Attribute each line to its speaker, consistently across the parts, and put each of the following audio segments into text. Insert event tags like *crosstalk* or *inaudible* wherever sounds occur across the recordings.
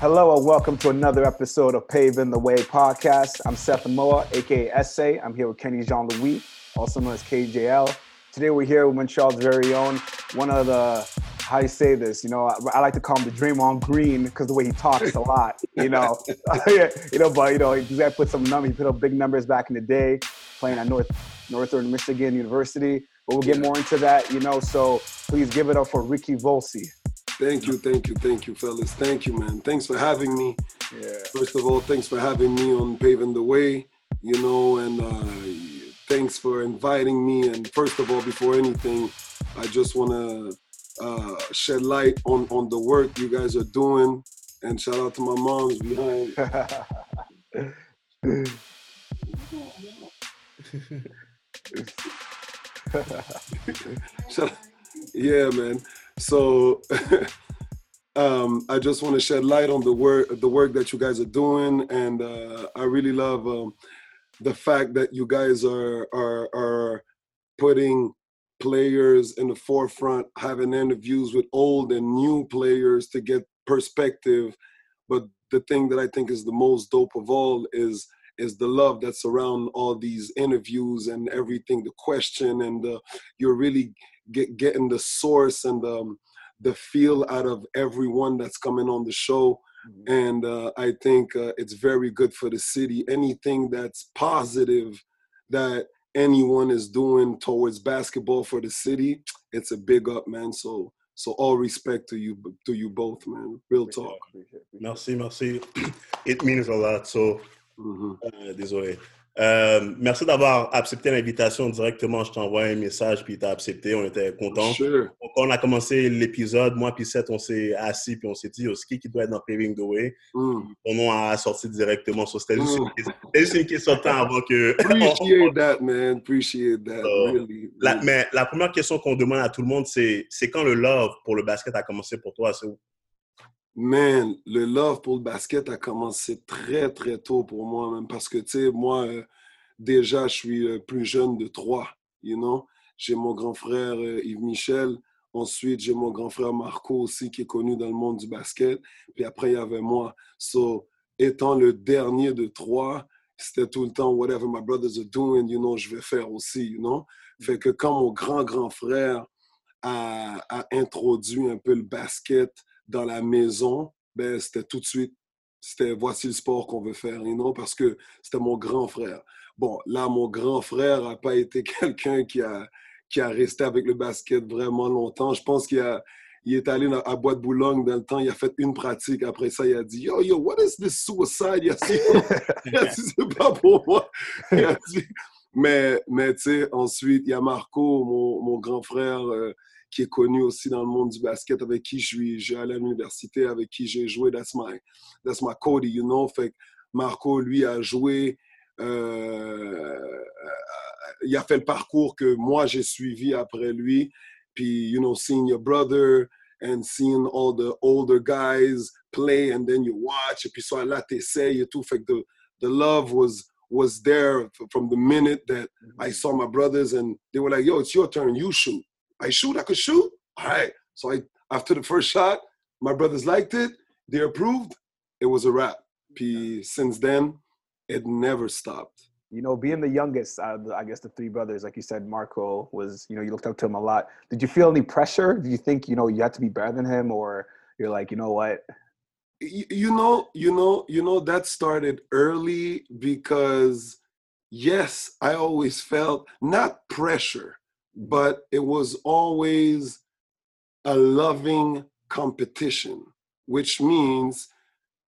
Speaker 1: Hello and welcome to another episode of Paving the Way podcast. I'm Seth Amoa, aka Essay. I'm here with Kenny Jean Louis, also known as KJL. Today we're here with Montreal's very own, one of the how do you say this? You know, I, I like to call him the Dream on Green because the way he talks a lot. You know, *laughs* you know, but you know, he's got put some numbers. He put up big numbers back in the day, playing at North Northern Michigan University. But we'll get more into that. You know, so please give it up for Ricky Volsi.
Speaker 2: Thank you, thank you, thank you, fellas. Thank you, man. Thanks for having me.
Speaker 1: Yeah.
Speaker 2: First of all, thanks for having me on Paving the Way, you know, and uh, thanks for inviting me. And first of all, before anything, I just want to uh, shed light on, on the work you guys are doing. And shout out to my moms behind. *laughs* *laughs* Shout- yeah, man. So *laughs* um, I just want to shed light on the work the work that you guys are doing, and uh, I really love um, the fact that you guys are are are putting players in the forefront, having interviews with old and new players to get perspective. But the thing that I think is the most dope of all is is the love that's around all these interviews and everything, the question, and you're really get, getting the source and the, the feel out of everyone that's coming on the show. And uh, I think uh, it's very good for the city. Anything that's positive that anyone is doing towards basketball for the city, it's a big up, man. So so all respect to you to you both, man. Real talk.
Speaker 3: Merci, merci. *clears throat* It means a lot. So,
Speaker 2: Mhm.
Speaker 3: euh, désolé. Euh, merci d'avoir accepté l'invitation directement. Je t'envoie un message, puis tu as accepté. On était contents.
Speaker 2: Sure.
Speaker 3: Donc, quand on a commencé l'épisode, moi puis Seth, on s'est assis, puis on s'est dit, ce qui qui doit être dans Paving the Way?
Speaker 2: Mm.
Speaker 3: Ton nom a sorti directement. So, C'était juste,
Speaker 2: Mm.
Speaker 3: juste une question de temps avant que. *laughs*
Speaker 2: Appreciate that, man. Appreciate that.
Speaker 3: So,
Speaker 2: really.
Speaker 3: La, mais la première question qu'on demande à tout le monde, c'est c'est quand le love pour le basket a commencé pour toi?
Speaker 2: Man, le love pour le basket a commencé très, très tôt pour moi, même parce que, tu sais, moi, euh, déjà, je suis le plus jeune de trois, you know? J'ai mon grand frère euh, Yves Michel. Ensuite, j'ai mon grand frère Marco aussi, qui est connu dans le monde du basket. Puis après, il y avait moi. So, étant le dernier de trois, c'était tout le temps, whatever my brothers are doing, you know, je vais faire aussi, you know? Fait que quand mon grand, grand frère a, a introduit un peu le basket dans la maison, ben, c'était tout de suite, c'était voici le sport qu'on veut faire, you know, parce que c'était mon grand frère. Bon, là, mon grand frère n'a pas été *laughs* quelqu'un qui a, qui a resté avec le basket vraiment longtemps. Je pense qu'il a, il est allé à Boîte Boulogne dans le temps, il a fait une pratique. Après ça, il a dit Yo, yo, what is this suicide? Il a dit, *laughs* dit, c'est pas pour moi. Il a dit, mais, mais tu sais, ensuite, il y a Marco, mon, mon grand frère, euh, qui est connu aussi dans le monde du basket, avec qui je suis, j'ai allé à l'université, avec qui j'ai joué. That's my, that's my Cody, you know? Fait que Marco, lui, a joué. euh, il a fait le parcours que moi, j'ai suivi après lui. Puis, you know, seeing your brother and seeing all the older guys play, and then you watch, et puis soit là, t'essayes et tout. Fait que the, the love was was there from the minute that I saw my brothers and they were like, yo, it's your turn, you shoot. I shoot, I could shoot. All right. So I after the first shot, my brothers liked it, they approved, it was a wrap. Puis since then, it never stopped.
Speaker 1: You know, being the youngest, the, I guess the three brothers, like you said, Marco was, you know, you looked up to him a lot. Did you feel any pressure? Do you think, you know, you had to be better than him, or you're like, you know what?
Speaker 2: Y- you know, you know, you know, that started early because yes, I always felt not pressure, but it was always a loving competition, which means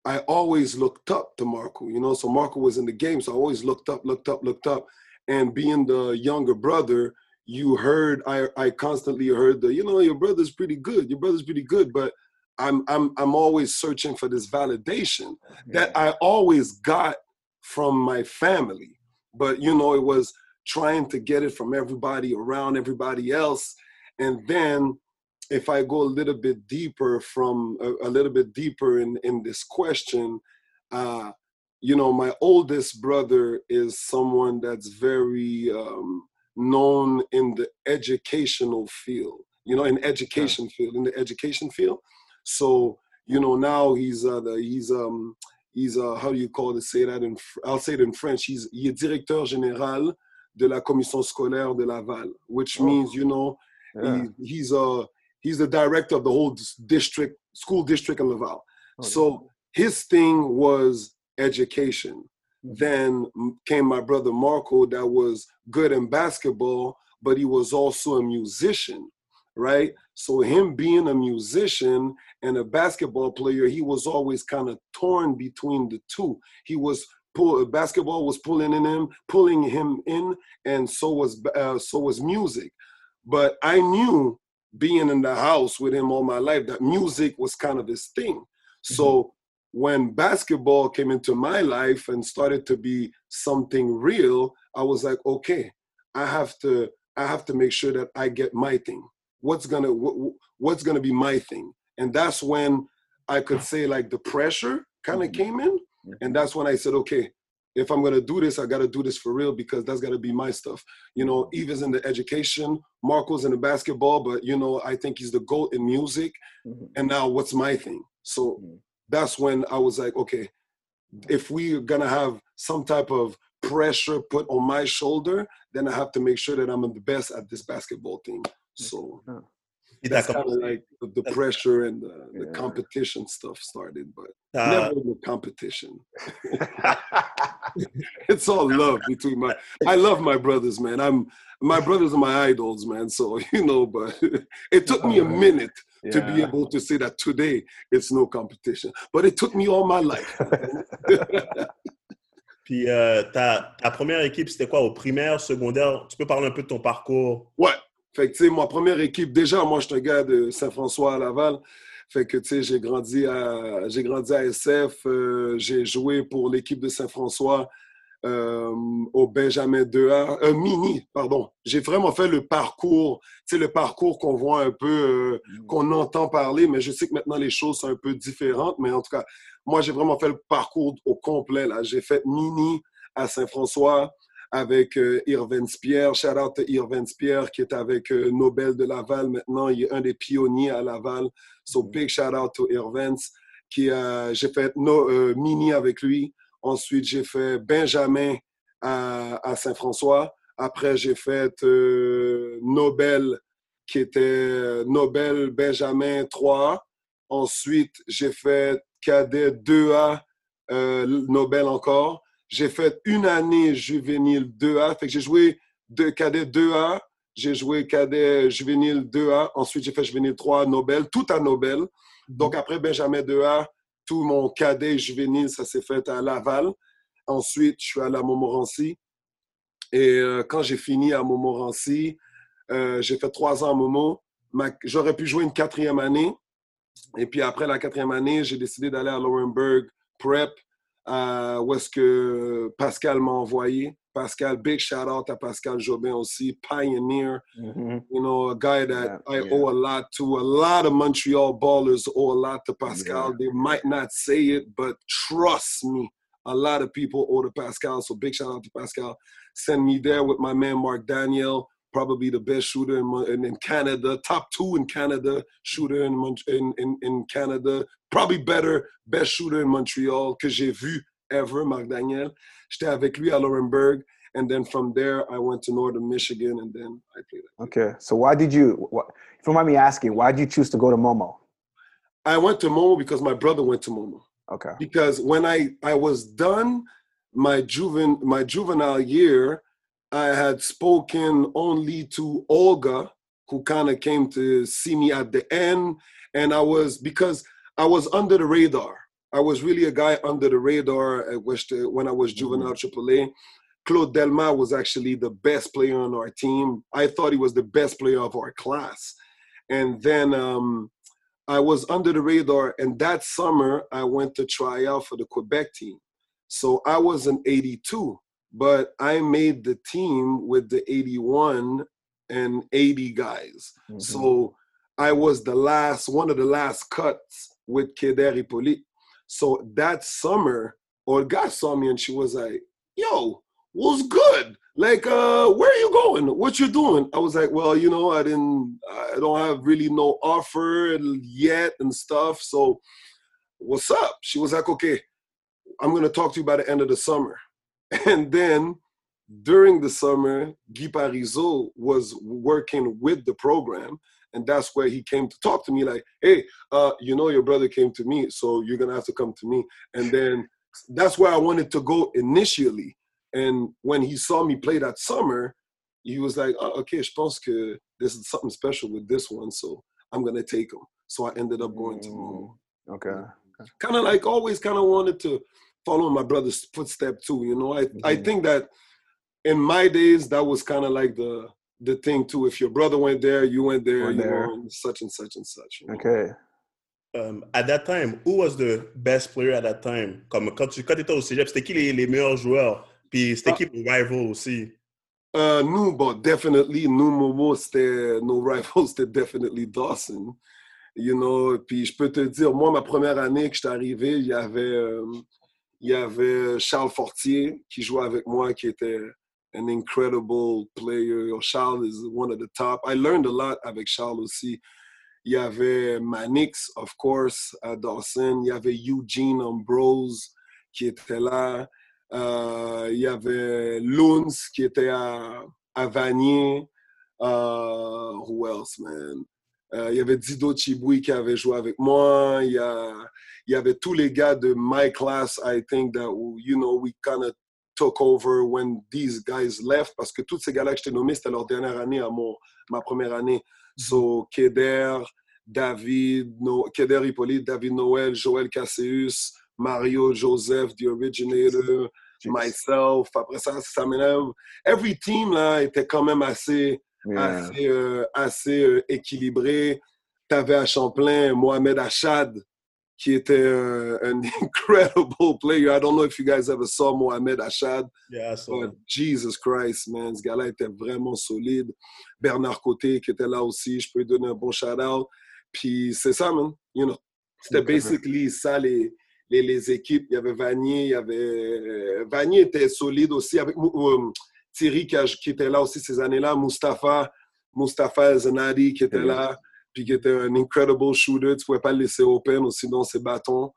Speaker 2: I always looked up to Marco, you know. So Marco was in the game, so I always looked up, looked up, looked up. And being the younger brother, you heard I I constantly heard the, you know, your brother's pretty good, your brother's pretty good, but I'm I'm I'm always searching for this validation that I always got from my family. But you know, it was trying to get it from everybody around everybody else. And then if I go a little bit deeper from a, a little bit deeper in, in this question, uh, you know, my oldest brother is someone that's very um, known in the educational field, you know, in education field, in the education field. So you know, now he's uh, the, he's um he's uh, how do you call it? Say that in I'll say it in French. He's est directeur général de la commission scolaire de Laval, which
Speaker 1: Oh.
Speaker 2: means you know
Speaker 1: Yeah.
Speaker 2: he, he's a he's the director of the whole district school district in Laval.
Speaker 1: Oh,
Speaker 2: So his thing was education.
Speaker 1: Mhm.
Speaker 2: Then came my brother Marco that was good in basketball, but he was also a musician, right? So him being a musician and a basketball player, he was always kind of torn between the two. He was pull basketball was pulling in him, pulling him in, and so was uh, so was music. But I knew being in the house with him all my life that music was kind of his thing. So when basketball came into my life and started to be something real, I was like, okay, I have to I have to make sure that I get my thing. What's gonna what, what's gonna be my thing? And that's when I could say like the pressure kind of
Speaker 1: Mhm.
Speaker 2: came in, and that's when I said, okay, if I'm gonna do this, I gotta do this for real because that's gotta be my stuff. You know, Eva's in the education, Marco's in the basketball, but you know, I think he's the GOAT in music.
Speaker 1: Mhm.
Speaker 2: And now what's my thing? So
Speaker 1: Mhm.
Speaker 2: that's when I was like, okay, if we're gonna have some type of pressure put on my shoulder, then I have to make sure that I'm the best at this basketball team. So that's kind of like the, the pressure and the, the competition stuff started, but
Speaker 3: t'as-
Speaker 2: never the competition. *laughs* *laughs* It's all love between my. I love my brothers, man. I'm my brothers are my idols, man. So *laughs* you know, but it took me a minute to be able to say that today it's no competition. But it took me all my life.
Speaker 3: Puis euh, ta, ta première équipe, c'était quoi? Au primaire, secondaire? Tu peux parler un peu de ton parcours?
Speaker 2: Ouais. Fait que, tu sais, ma première équipe, déjà, moi, je suis un gars de Saint-François à Laval. Fait que, tu sais, j'ai grandi à, j'ai grandi à SF. euh, j'ai joué pour l'équipe de Saint-François euh, au Benjamin 2A, euh, mini, pardon. J'ai vraiment fait le parcours, tu sais, le parcours qu'on voit un peu, euh, qu'on entend parler, mais je sais que maintenant les choses sont un peu différentes. Mais en tout cas, moi, j'ai vraiment fait le parcours au complet. Là. J'ai fait mini à Saint-François avec euh, Irvin Pierre. Shout out to Irvin Pierre qui est avec euh, Nobel de Laval maintenant. Il est un des pionniers à Laval. So
Speaker 1: Mhm.
Speaker 2: big shout out to Irvin. Qui, euh, j'ai fait no, mini avec lui. Ensuite, j'ai fait Benjamin à, à Saint-François. Après, j'ai fait euh, Nobel, qui était Nobel Benjamin 3. Ensuite, j'ai fait cadet 2A, euh, Nobel encore. J'ai fait une année juvénile 2A. Fait que j'ai joué de cadet 2A. J'ai joué cadet juvénile 2A. Ensuite, j'ai fait juvénile 3 Nobel, tout à Nobel. Donc, après Benjamin 2A, tout mon cadet juvénile, ça s'est fait à Laval. Ensuite, je suis allé à Montmorency. Et euh, quand j'ai fini à Montmorency, euh, j'ai fait trois ans à Momo. J'aurais pu jouer une quatrième année. Et puis après la quatrième année, j'ai décidé d'aller à Laurenburg Prep, euh, où est-ce que Pascal m'a envoyé. Pascal, big shout out à Pascal Jobin aussi, pioneer,
Speaker 1: Mhm.
Speaker 2: you know, a guy that
Speaker 1: Yeah,
Speaker 2: I
Speaker 1: yeah.
Speaker 2: owe a lot to. A lot of Montreal ballers owe a lot to Pascal.
Speaker 1: Yeah.
Speaker 2: They might not say it, but trust me, a lot of people owe to Pascal. So big shout out to Pascal. Send me there with my man Mark Daniel, probably the best shooter in, in, in Canada, top two in Canada, shooter in, in, in, Canada, probably better, best shooter in Montreal que j'ai vu ever, Mark Daniel. J'étais avec lui à Laurinburg. And then from there, I went to Northern Michigan, and then I played.
Speaker 1: Okay. So why did you? What, if you mind me asking, why did you choose to go to Momo?
Speaker 2: I went to Momo because my brother went to Momo.
Speaker 1: Okay.
Speaker 2: Because when I I was done my juven my juvenile year, I had spoken only to Olga, who kind of came to see me at the end, and I was because I was under the radar. I was really a guy under the radar at West, when I was juvenile AAA. Claude Delma was actually the best player on our team. I thought he was the best player of our class. And then um, I was under the radar. And that summer, I went to try out for the Quebec team. So I was an 82, but I made the team with the 81 and 80 guys.
Speaker 1: Mhm.
Speaker 2: So I was the last, one of the last cuts with Keder Hippolyte. So that summer, Olga saw me and she was like, yo, what's good? Like, uh, where are you going? What you doing? I was like, well, you know, I didn't, I don't have really no offer yet and stuff. So what's up? She was like, okay, I'm going to talk to you by the end of the summer. *laughs* And then during the summer, Guy Parizeau was working with the program. And that's where he came to talk to me like, hey, uh, you know, your brother came to me, so you're going to have to come to me. And then that's where I wanted to go initially. And when he saw me play that summer, he was like, oh, okay, je pense que this is something special with this one, so I'm going to take him. So I ended up going to Momo.
Speaker 1: Mm, okay. okay.
Speaker 2: Kind of like always kind of wanted to follow my brother's footstep too, you know. I, mm-hmm. I think that in my days, that was kind of like the the thing too. If your brother went there, you went there, went you there. know, such and such and such. You know?
Speaker 1: Okay.
Speaker 3: Um, at that time, who was the best player at that time? Comme quand tu quand étais au cégep, c'était qui les, les meilleurs joueurs? Puis c'était ah. qui les rivals aussi?
Speaker 2: Uh, nous, but definitely, nous, Momo, c'était nos rivals, c'était definitely Dawson. You know, puis je peux te dire, moi, ma première année que j'étais arrivé, il y avait, um, il y avait Charles Fortier qui jouait avec moi, qui était an incredible player. Charles is one of the top. I learned a lot avec Charles aussi. Il y avait Manix, of course, à Dawson. Il y avait Eugene Ambrose qui était là. Euh, il y avait Luns qui était à, à Vanier. Uh, who else, man? Uh, il y avait Dido Chiboui qui avait joué avec moi. Il y, a, il y avait tous les gars de my class, I think, that, you know, we kind of took over when these guys left parce que tous ces gars-là que je t'ai nommés, c'était leur dernière année à mon, ma première année. So, Keder, David, no, Keder Hippolyte, David Noël, Joël Casseus, Mario Joseph, The Originator, myself. Après ça, ça m'énerve. Every team, là, était quand même assez, yeah. assez, euh, assez euh, équilibré. T'avais à Champlain Mohamed Achad, qui était un, un, *laughs* incredible player. I don't know if you guys ever saw Mohamed Achad.
Speaker 3: Yeah, I saw
Speaker 2: but Jesus Christ, man, ce gars-là était vraiment solide. Bernard Côté qui était là aussi, je peux lui donner un bon shout-out. Puis c'est ça, man. You know, c'était okay. basically ça les, les, les, équipes. Il y avait Vanier, il y avait... Vanier était solide aussi avec um, Thierry qui, était là aussi ces années-là, Mustapha, Mustapha Zanadi qui était là puis qui était un incredible shooter. Tu pouvais pas le laisser open aussi dans ses bâtons.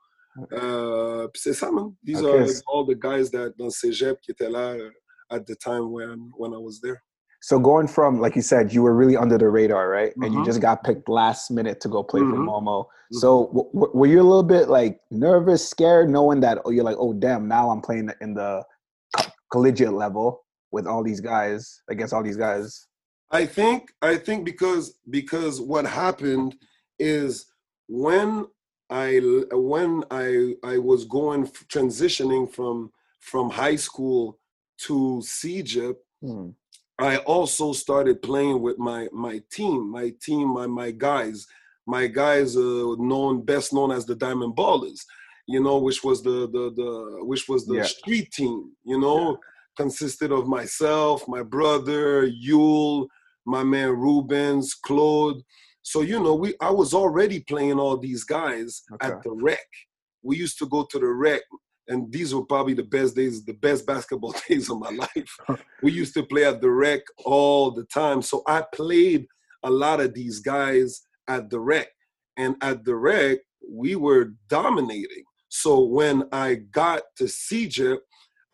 Speaker 2: Euh, puis c'est ça, man. These okay. are all the guys that dans Cégep qui étaient là uh, at the time when when I was there.
Speaker 1: So going from, like you said, you were really under the radar, right? Mm-hmm. And you mm-hmm. just got picked last minute to go play mm-hmm. for Momo. Mm-hmm. So w- were you a little bit like nervous, scared, knowing that oh, you're like, oh damn, now I'm playing in the collegiate level with all these guys against all these guys?
Speaker 2: I think I think because because what happened is when I when I I was going transitioning from from high school to CEGEP, hmm. I also started playing with my my team, my team, my my guys, my guys uh, known best known as the Diamond Ballers, you know, which was the the the which was the yeah. street team, you know, yeah. Consisted of myself, my brother, Yule, my man Rubens, Claude. So you know, we I was already playing all these guys okay. at the rec. We used to go to the rec, and these were probably the best days, the best basketball *laughs* days of my life. *laughs* we used to play at the rec all the time. So I played a lot of these guys at the rec. And at the rec, we were dominating. So when I got to CEGEP,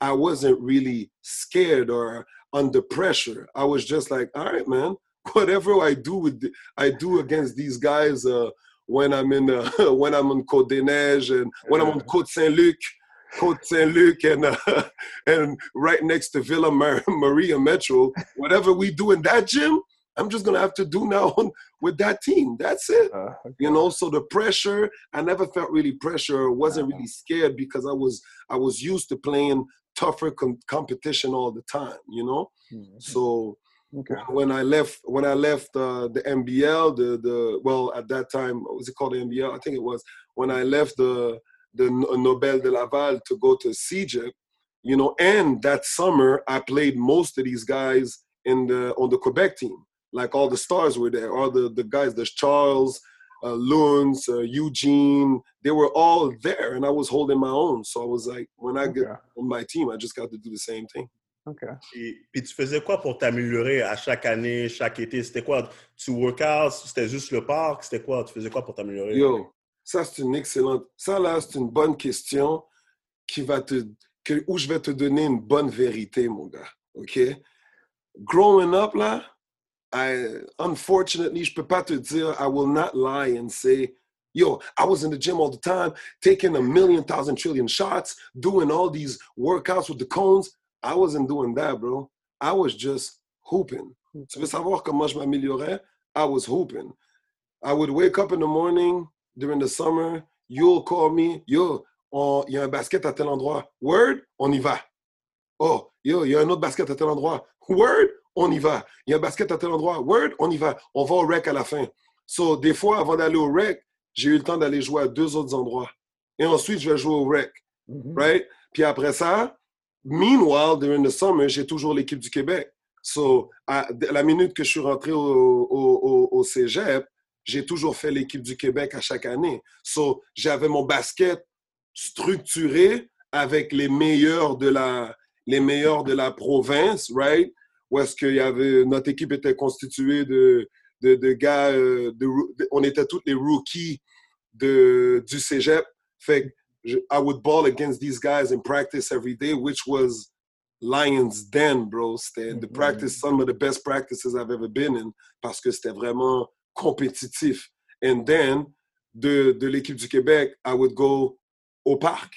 Speaker 2: I wasn't really scared or under pressure. I was just like, all right, man, *laughs* whatever I do with the, I do against these guys uh, when I'm in uh, *laughs* when I'm on Côte des Neiges and when I'm on Côte Saint Luc, Côte Saint Luc, and uh, *laughs* and right next to Villa Mar- Maria Metro. Whatever we do in that gym, I'm just gonna have to do now on, with that team. That's it. Uh, okay. You know. So the pressure, I never felt really pressure. wasn't really scared because I was I was used to playing tougher com- competition all the time, you know. Mm-hmm. So okay. when I left, when I left uh, the NBL, the the well at that time, what was it called the NBL? I think it was when I left the the Nobel de Laval to go to CEGEP, you know. And that summer, I played most of these guys in the on the Quebec team. Like all the stars were there, all the the guys, there's Charles uh, Luns, uh, Eugene, they were all there, and I was holding my own. So I was like, when I okay. get on my team, I just got to do the same thing.
Speaker 3: Et, puis tu faisais quoi pour t'améliorer à chaque année, chaque été? C'était quoi? Tu workouts? C'était juste le parc? C'était quoi? Tu faisais quoi pour t'améliorer?
Speaker 2: Yo, Ça, c'est une excellente. Ça, là, c'est une bonne question qui va te, que, où je vais te donner une bonne vérité, mon gars. OK? Growing up, là, I, unfortunately, je peux pas te dire, I will not lie and say, yo, I was in the gym all the time, taking a million, thousand, trillion shots, doing all these workouts with the cones. I wasn't doing that, bro. I was just hooping. Tu veux savoir comment je m'améliorais? I was hooping. I would wake up in the morning during the summer. You'll call me. Yo, il y a un basket à tel endroit. Word, on y va. Oh, yo, il y a un autre basket à tel endroit. Word, on y va. Il y a un basket à tel endroit. Word, on y va. On va au rec à la fin. So, des fois, avant d'aller au rec, j'ai eu le temps d'aller jouer à deux autres endroits. Et ensuite, je vais jouer au rec. Mm-hmm. Right? Puis après ça, meanwhile, during the summer, j'ai toujours l'équipe du Québec. So, à la minute que je suis rentré au, au, au, cégep, j'ai toujours fait l'équipe du Québec à chaque année. So, j'avais mon basket structuré avec les meilleurs de la, les meilleurs de la province, right? Où est-ce qu'il y avait, notre équipe était constituée de, de, de gars, euh, de, on était tous les rookies de, du cégep. Fait que I would ball against these guys in practice every day, which was Lions Den, bro. C'était mm -hmm. the practice, some of the best practices I've ever been in parce que c'était vraiment compétitif. And then, de, de l'équipe du Québec, I would go au parc.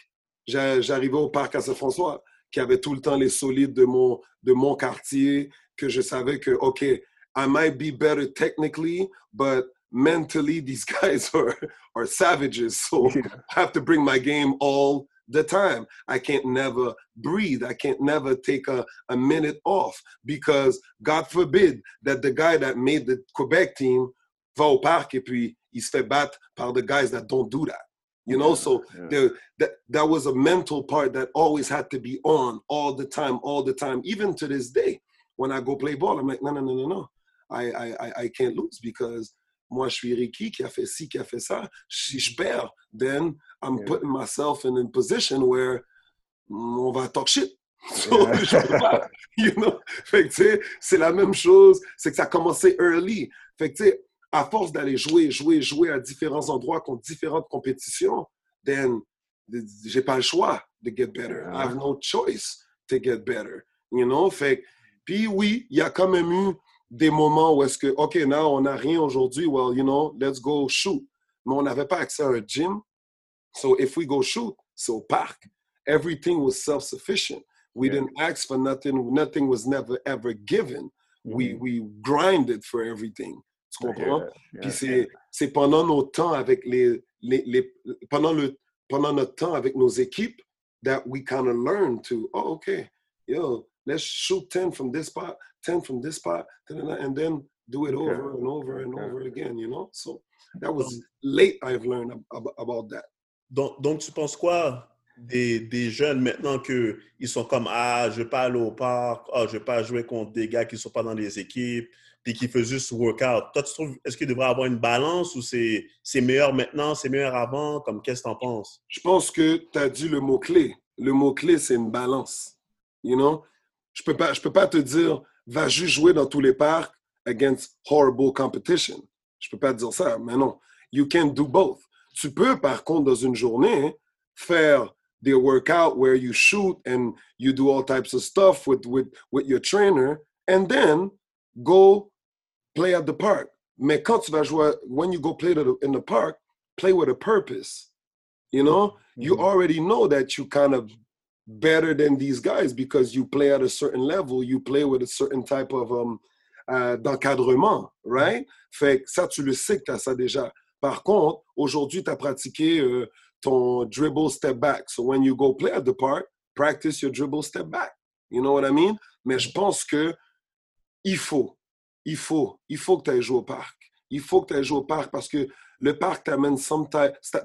Speaker 2: J'arrivais au parc à Saint-François, qui avait tout le temps les solides de mon, de mon quartier, que je savais que, OK, I might be better technically, but mentally, *laughs* these guys are, are savages. So yeah. I have to bring my game all the time. I can't never breathe. I can't never take a, a minute off because God forbid that the guy that made the Quebec team va au parc et puis il se fait battre par the guys that don't do that. You know, so yeah. there, that that was a mental part that always had to be on all the time, all the time. Even to this day, when I go play ball, I'm like, no, no, no, no, no. I, I, I can't lose because moi, je suis Ricky qui a fait ci, qui a fait ça. Si je perds, then I'm yeah. putting myself in a position where on va talk shit. *laughs* So, yeah. you know? Fait que, tu sais, c'est la même chose. C'est que ça a commencé early. Fait que, tu sais, à force d'aller jouer, jouer, jouer à différents endroits contre différentes compétitions, then j'ai pas le choix de get better. I have no choice to get better. You know? Fait puis oui, il y a quand même eu des moments où est-ce que, OK, now, on n'a rien aujourd'hui, well, you know, let's go shoot. Mais on n'avait pas accès à un gym. So if we go shoot, c'est au parc. Everything was self-sufficient. We yeah. didn't ask for nothing. Nothing was never, ever given. Mm -hmm. We, mm-hmm. we grinded for everything. Tu comprends? Yeah. Puis c'est, pendant nos temps avec les, les, les, pendant, le, pendant notre temps avec nos équipes that we kind of learn to, oh, OK, yo, let's shoot 10 from this spot, 10 from this spot, and then do it over and over and over again, you know? So that was late I've learned about that.
Speaker 3: Donc, donc tu penses quoi des, des jeunes maintenant qu'ils sont comme Ah, je ne vais pas aller au parc, ah, je ne vais pas jouer contre des gars qui ne sont pas dans les équipes, puis qui font juste workout. Toi, tu trouves, est-ce qu'il devrait avoir une balance ou c'est, c'est meilleur maintenant, c'est meilleur avant? Comme qu'est-ce que tu en penses?
Speaker 2: Je pense que tu as dit le mot-clé. Le mot-clé, c'est une balance. You know? Je peux peux pas te dire, va juste jouer dans tous les parcs against horrible competition. Je peux pas te dire ça, mais non. You can do both. Tu peux, par contre, dans une journée, faire des workouts where you shoot and you do all types of stuff with, with, with your trainer, and then go play at the park. Mais quand tu vas jouer, when you go play in the park, play with a purpose. You know, mm-hmm. you already know that you kind of better than these guys because you play at a certain level, you play with a certain type of um, uh, d'encadrement, right? Fait que ça, tu le sais que tu as ça déjà. Par contre, aujourd'hui, tu as pratiqué euh, ton dribble step back. So when you go play at the park, practice your dribble step back. You know what I mean? Mais je pense que il faut, il faut, il faut que tu ailles jouer au parc. Il faut que tu ailles jouer au parc parce que le parc t'amène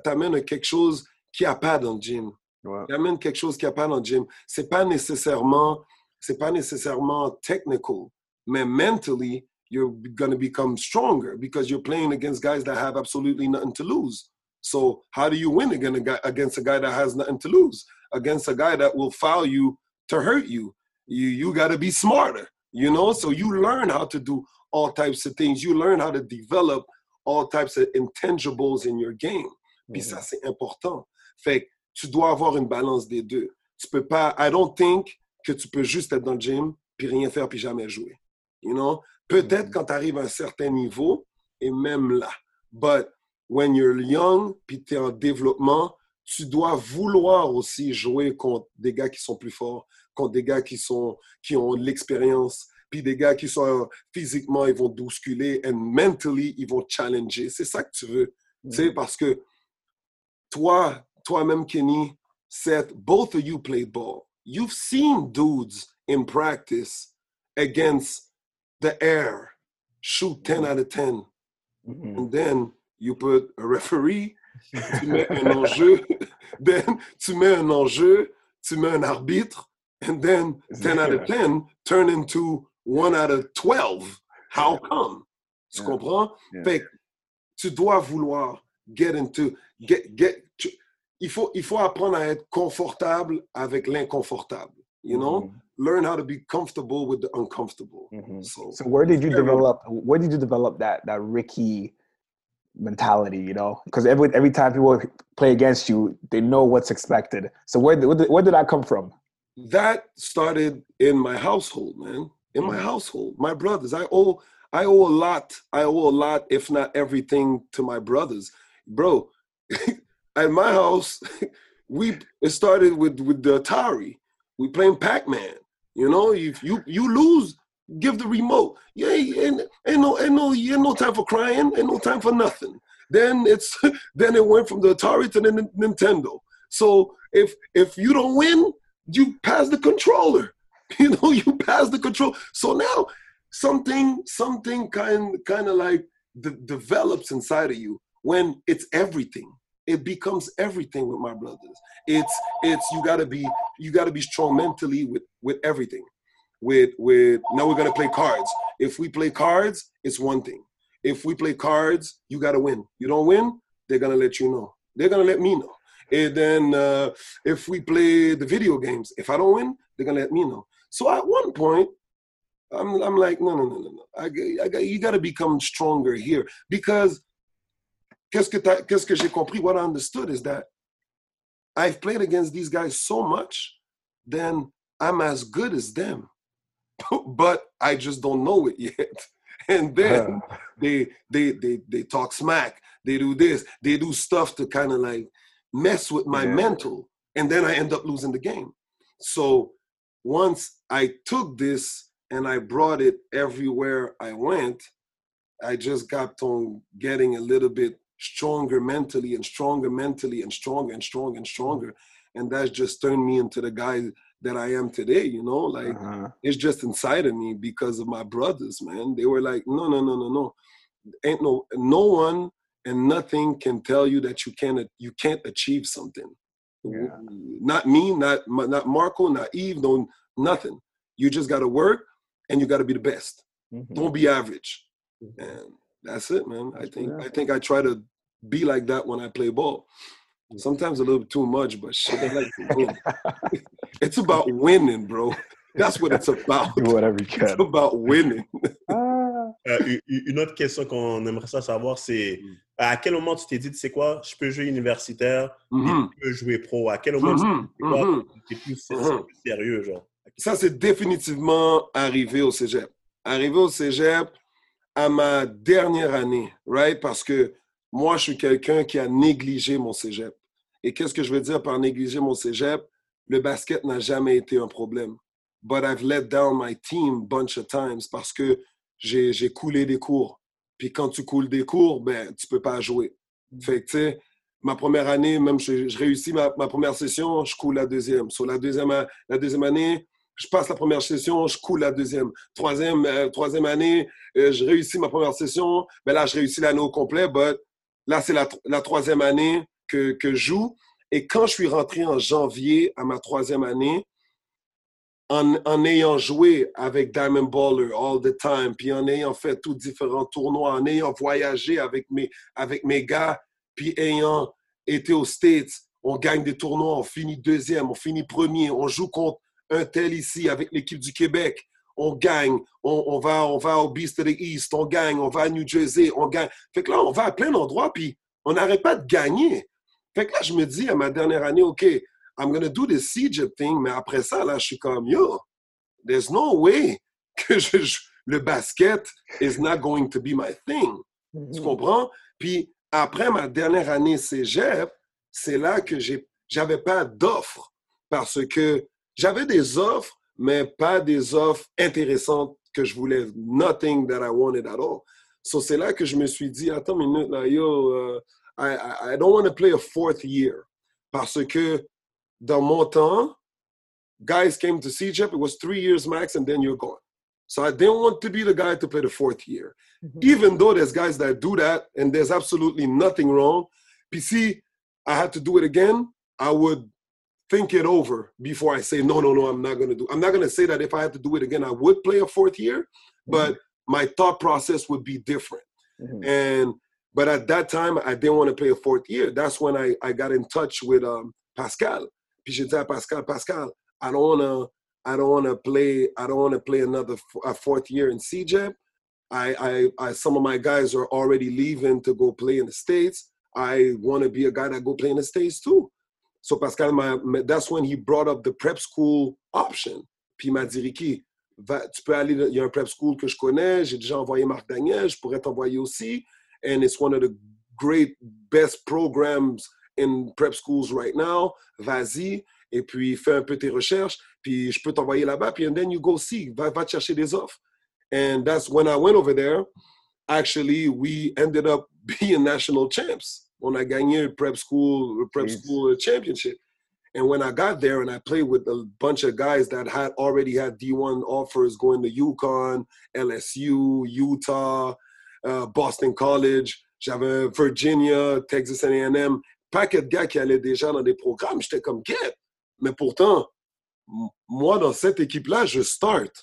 Speaker 2: t'amène à quelque chose qui n'y a pas dans le gym. Ouais. T'amène quelque chose qui n'y a pas dans le gym. C'est pas nécessairement, c'est pas nécessairement technical, mais mentally, you're going to become stronger because you're playing against guys that have absolutely nothing to lose. So how do you win against a guy that has nothing to lose? Against a guy that will foul you to hurt you. You you got to be smarter you know so you learn how to do all types of things you learn how to develop all types of intangibles in your game Puis ça, c'est important. Fait que tu dois avoir une balance des deux. Tu peux pas, I don't think que tu peux juste être dans le gym, puis rien faire, puis jamais jouer. You know? Peut-être quand tu arrives à un certain niveau, et même là. But when you're young, puis tu es en développement, tu dois vouloir aussi jouer contre des gars qui sont plus forts, contre des gars qui, sont, qui ont l'expérience, puis des gars qui sont physiquement, ils vont bousculer, and mentally, ils vont challenger. C'est ça que tu veux. Tu sais, parce que toi, toi-même, Kenny, Seth, both of you played ball. You've seen dudes in practice against the air shoot 10 out of 10. Mm-hmm. And then you put a referee, tu mets un enjeu, *laughs* then tu mets un enjeu, tu mets un arbitre, and then 10 out of 10 turn into 1 out of 12. How come? Tu yeah. comprends? Yeah. Fait tu dois vouloir get into, get, get, tu, il, faut, il faut apprendre à être confortable avec l'inconfortable. You know? Mm-hmm. Learn how to be comfortable with the uncomfortable.
Speaker 1: Mm-hmm. So, so where did you develop where did you develop that that Ricky mentality, you know, because every every time people play against you, they know what's expected. So where where did, where did that come from?
Speaker 2: That started in my household, man. In my mm. household, my brothers. I owe I owe a lot. I owe a lot, if not everything, to my brothers, bro. *laughs* at my house, *laughs* we it started with with the Atari. We playing Pac Man. You know, if you you lose, give the remote. Yeah, ain't, ain't no ain't no ain't no time for crying. Ain't no time for nothing. Then it's *laughs* then it went from the Atari to the Nintendo. So if if you don't win, you pass the controller. *laughs* You know, you pass the control. So now something something kind kind of like de- develops inside of you when it's everything. It becomes everything with my brothers. It's it's you gotta be you gotta be strong mentally with with everything with with now we're gonna play cards. If we play cards, it's one thing. If we play cards, you gotta win. You don't win, they're gonna let you know. They're gonna let me know. And then uh, if we play the video games, if I don't win, they're gonna let me know. So at one point, I'm I'm like, no, no, no, no, no. I, I got, you gotta become stronger here because qu'est-ce que qu'est-ce que j'ai compris? What I understood is that I've played against these guys so much, then I'm as good as them. *laughs* but I just don't know it yet. *laughs* And then uh. they they they they talk smack. They do this. They do stuff to kind of like mess with my yeah. mental, and then I end up losing the game. So once I took this and I brought it everywhere I went, I just got on getting a little bit stronger mentally and stronger mentally and stronger and stronger and stronger. And that's just turned me into the guy that I am today, you know, like uh-huh. it's just inside of me because of my brothers, man. They were like, no, no, no, no, no. Ain't no no one and nothing can tell you that you can't you can't achieve something. Yeah. Not me, not not Marco, not Yves, no nothing. You just gotta work and you gotta be the best. Mm-hmm. Don't be average. Mm-hmm. And that's it, man. I think. I think I try to be like that when I play ball. Sometimes a little too much, but shit, like *laughs* it's about winning, bro. *laughs* That's what it's about.
Speaker 1: Do whatever you can.
Speaker 2: It's about winning. *laughs*
Speaker 3: Euh, une autre question qu'on aimerait savoir, c'est mm. à quel moment tu t'es dit, tu sais quoi, je peux jouer universitaire, mm-hmm. je peux jouer pro? À quel moment tu mm-hmm. es plus, mm-hmm. plus, sérieux, genre?
Speaker 2: Ça, c'est définitivement arrivé au cégep. Arrivé au cégep à ma dernière année, right? Parce que moi, je suis quelqu'un qui a négligé mon cégep. Et qu'est-ce que je veux dire par négliger mon cégep? Le basket n'a jamais été un problème. But I've let down my team bunch of times parce que j'ai coulé des cours. Puis quand tu coules des cours, ben, tu peux pas jouer. Fait que, tu sais, ma première année, même je, je réussis ma, ma, première session, je coule la deuxième. Sur la deuxième, la deuxième année, je passe la première session, je coule la deuxième. Troisième, euh, troisième année, euh, je réussis ma première session. Ben là, je réussis l'année au complet, but là, c'est la, la, troisième année que, que je joue. Et quand je suis rentré en janvier à ma troisième année, en, ayant joué avec Diamond Baller all the time, puis en ayant fait tous différents tournois, en ayant voyagé avec mes, avec mes gars, puis ayant été aux States, on gagne des tournois, on finit deuxième, on finit premier, on joue contre un tel ici avec l'équipe du Québec, on gagne, on, on, va, on va au Beast of the East, on gagne, on va à New Jersey, on gagne. Fait que là, on va à plein d'endroits, puis on n'arrête pas de gagner. Fait que là, je me dis à ma dernière année, OK, I'm going to do this CJIP thing, mais après ça, là, je suis comme, yo, there's no way que je, je- le basket is not going to be my thing. Tu comprends? Puis après ma dernière année cégep, c'est là que j'avais pas d'offres parce que j'avais des offres, mais pas des offres intéressantes que je voulais. Nothing that I wanted at all. So c'est là que je me suis dit, attends une minute, là, yo, euh, I, I, I don't want to play a fourth year parce que dans mon temps, guys came to see CEGEP, it was three years max, and then you're gone. So I didn't want to be the guy to play the fourth year even though there's guys that do that and there's absolutely nothing wrong, PC, I had to do it again, I would think it over before I say, no, no, no, I'm not going to do I'm not going to say that if I had to do it again, I would play a fourth year, but my thought process would be different.
Speaker 1: Mhm.
Speaker 2: And but at that time, I didn't want to play a fourth year. That's when I, I got in touch with um, Pascal. Puis j'ai dit à Pascal, Pascal, I don't wanna I don't wanna play I don't wanna play another a fourth year in CJEP. I, I, I some of my guys are already leaving to go play in the states. I want to be a guy that go play in the states too. So Pascal, m'a- that's when he brought up the prep school option. Puis il m'a dit Ricky, va, tu peux aller, il y a un prep school que je connais, j'ai déjà envoyé Marc Daniel, je pourrais t'envoyer aussi. And it's one of the great, best programs in prep schools right now. Vas-y, et puis fais un peu tes recherches, puis je peux t'envoyer là-bas, puis and then you go see, va, va chercher des offres. And that's when I went over there. Actually, we ended up *laughs* being national champs. On a gagné prep school, prep school championship. And when I got there and I played with a bunch of guys that had already had D1 offers going to UConn, LSU, Utah, uh, Boston College, j'avais Virginia, Texas A&M, paquet de gars qui allaient déjà dans des programmes, j'étais comme get. Mais pourtant, moi dans cette équipe-là, je start.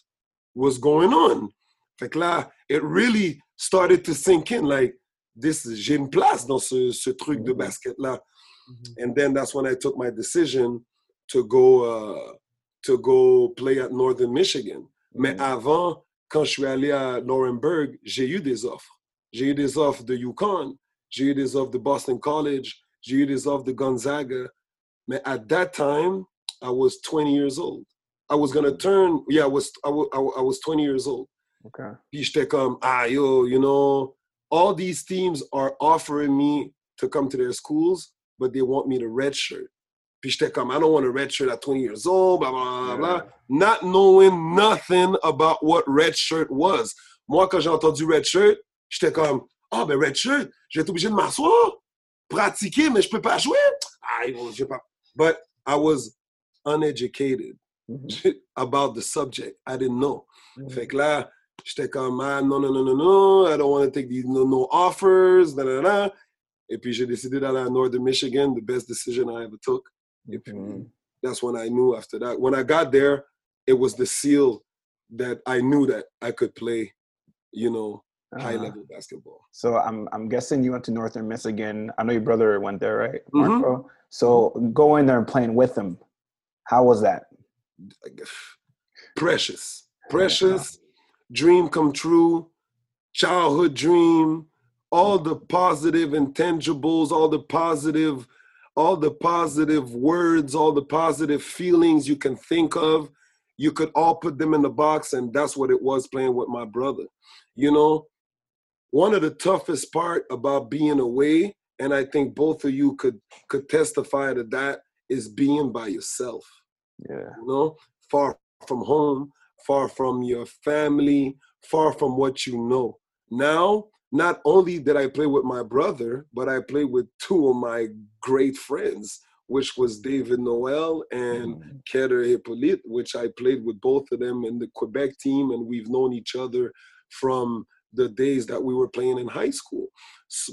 Speaker 2: What's going on? Fait que là, it really started to sink in like this j'ai une place dans ce, ce truc de
Speaker 1: Mhm.
Speaker 2: basket là. And then that's when I took my decision to go uh, to go play at Northern Michigan. Mais
Speaker 1: Mhm.
Speaker 2: avant, quand je suis allé à Laurenburg, j'ai eu des offres. J'ai eu des offres de UConn, j'ai eu des offres de Boston College, j'ai eu des offres Gonzaga. At that time, I was 20 years old. I was gonna turn, yeah, I was, I was, I was 20 years old.
Speaker 1: Okay.
Speaker 2: Puis j'étais comme, ah yo, you know, all these teams are offering me to come to their schools, but they want me to redshirt. Puis j'étais comme, I don't want to redshirt at 20 years old, blah, blah, blah, blah. Not knowing nothing about what redshirt was. Moi, quand j'ai entendu redshirt, j'étais comme, ah ben redshirt, je vais être obligé de m'asseoir, pratiquer, mais je peux pas jouer. Ah, je pas. But I was uneducated
Speaker 1: Mhm. *laughs*
Speaker 2: about the subject. I didn't know.
Speaker 1: Mhm.
Speaker 2: Fait que là, j'étais comme, ah, non, non, non, non, non, I don't want to take these no, no offers, da, da, da. Et puis, j'ai décidé d'aller à Northern Michigan, the best decision I ever took. Et puis,
Speaker 1: Mhm.
Speaker 2: that's when I knew after that. When I got there, it was the seal that I knew that I could play, you know, high
Speaker 1: Uh-huh.
Speaker 2: level basketball.
Speaker 1: So I'm I'm guessing you went to Northern Michigan. I know your brother went there, right. Marco? So going there and playing with him, how was that? *sighs*
Speaker 2: Precious, precious, *laughs* dream come true, childhood dream, all the positive intangibles, all the positive, all the positive words, all the positive feelings you can think of. You could all put them in the box, and that's what it was playing with my brother. You know, one of the toughest part about being away, and I think both of you could could testify to that, is being by yourself
Speaker 1: Yeah.
Speaker 2: you know, far from home, far from your family, far from what you know. Now, not only did I play with my brother, but I played with two of my great friends, which was David Noel and.
Speaker 1: Mm.
Speaker 2: Keder Hippolyte, which I played with both of them in the Quebec team, and we've known each other from the days that we were playing in high school.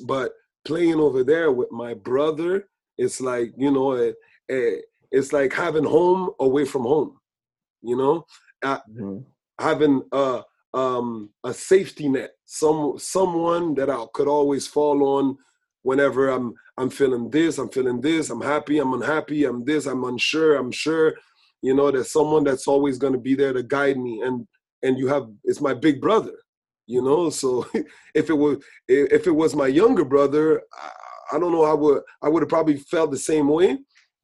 Speaker 2: But playing over there with my brother, it's like, you know, eh, eh, it's like having home away from home, you know?
Speaker 1: Mhm.
Speaker 2: having a um a safety net some someone that i could always fall on whenever i'm i'm feeling this i'm feeling this i'm happy i'm unhappy i'm this i'm unsure i'm sure you know there's someone that's always going to be there to guide me and and you have it's my big brother you know so *laughs* if it was if it was my younger brother I don't know. I would I would have probably felt the same way,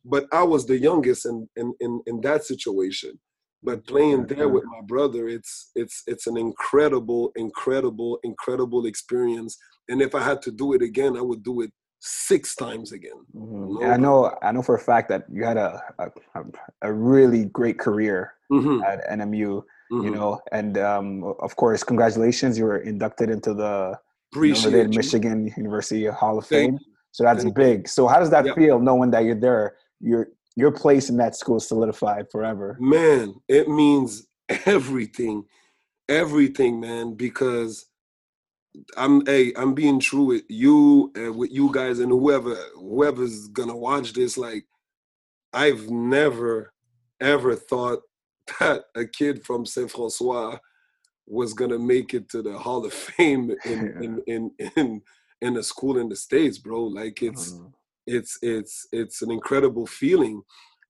Speaker 2: but I was the youngest in in in, in that situation. But playing there with my brother, it's it's it's an incredible, incredible, incredible experience. And if I had to do it again, I would do it six times again.
Speaker 1: Mm-hmm. I know I know for a fact that you had a a, a really great career mm-hmm. at NMU. Mm-hmm. You know, and um, of course, congratulations! You were inducted into the Michigan University Hall of Fame. So that's Thank big. So how does that yep. feel knowing that you're there? Your your place in that school solidified forever.
Speaker 2: Man, it means *laughs* everything, everything, man. Because I'm hey, I'm being true with you and with you guys and whoever whoever's gonna watch this. Like, I've never ever thought that a kid from Saint Francois was gonna make it to the Hall of Fame *laughs* in in, in in in a school in the states, bro. Like it's it's it's it's an incredible feeling,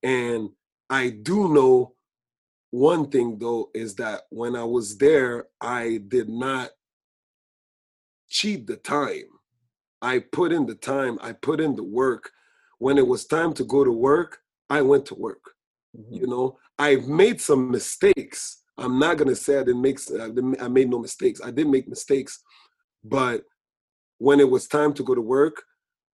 Speaker 2: and I do know one thing though is that when I was there, I did not cheat the time. I put in the time. I put in the work. When it was time to go to work, I went to work. Mm-hmm. You know, I've made some mistakes I'm not gonna say I didn't make I made no mistakes. I did make mistakes, but when it was time to go to work,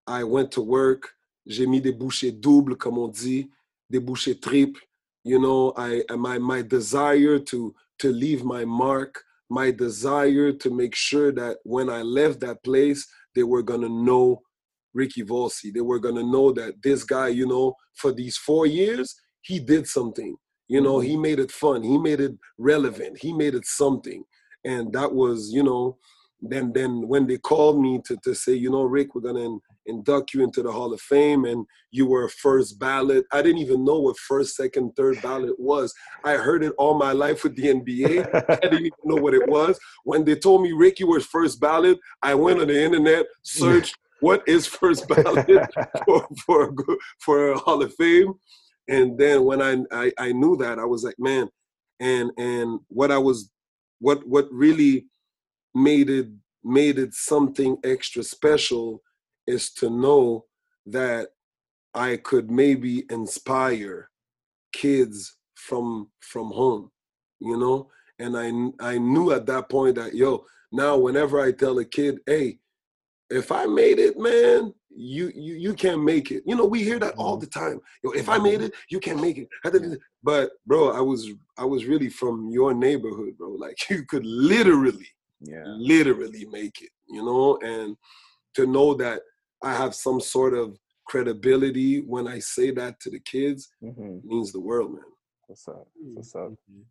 Speaker 2: I went to work. J'ai mis des bouchées doubles, comme on dit, des bouchées triples. You know, I my my desire to to leave my mark, my desire to make sure that when I left that place, they were gonna know Ricky Volsi. They were gonna know that this guy, you know, for these four years, he did something. You know, he mm-hmm. made it fun. He made it relevant. He made it something. And that was, you know, then then when they called me to, to say, you know, Rick, we're gonna induct you into the Hall of Fame and you were first ballot. I didn't even know what first, second, third ballot was. I heard it all my life with the NBA. I *laughs* didn't even know what it was. When they told me Rick, you were first ballot, I went on the internet, searched what is first ballot *laughs* *laughs* for, for, for a Hall of Fame and then when I, I i knew that i was like man and and what i was what what really made it made it something extra special is to know that i could maybe inspire kids from from home you know? And i i knew at that point that yo now whenever i tell a kid hey if i made it man you you you can't make it. You know, we hear that all mm-hmm. the time. Yo, if I made it, you can't make it. But bro, I was I was really from your neighborhood, bro. Like *laughs* you could literally, yeah, literally make it. You know, and to know that I have some sort of credibility when I say that to the kids mm-hmm. means the world, man.
Speaker 1: C'est ça, c'est ça.
Speaker 3: Mm-hmm.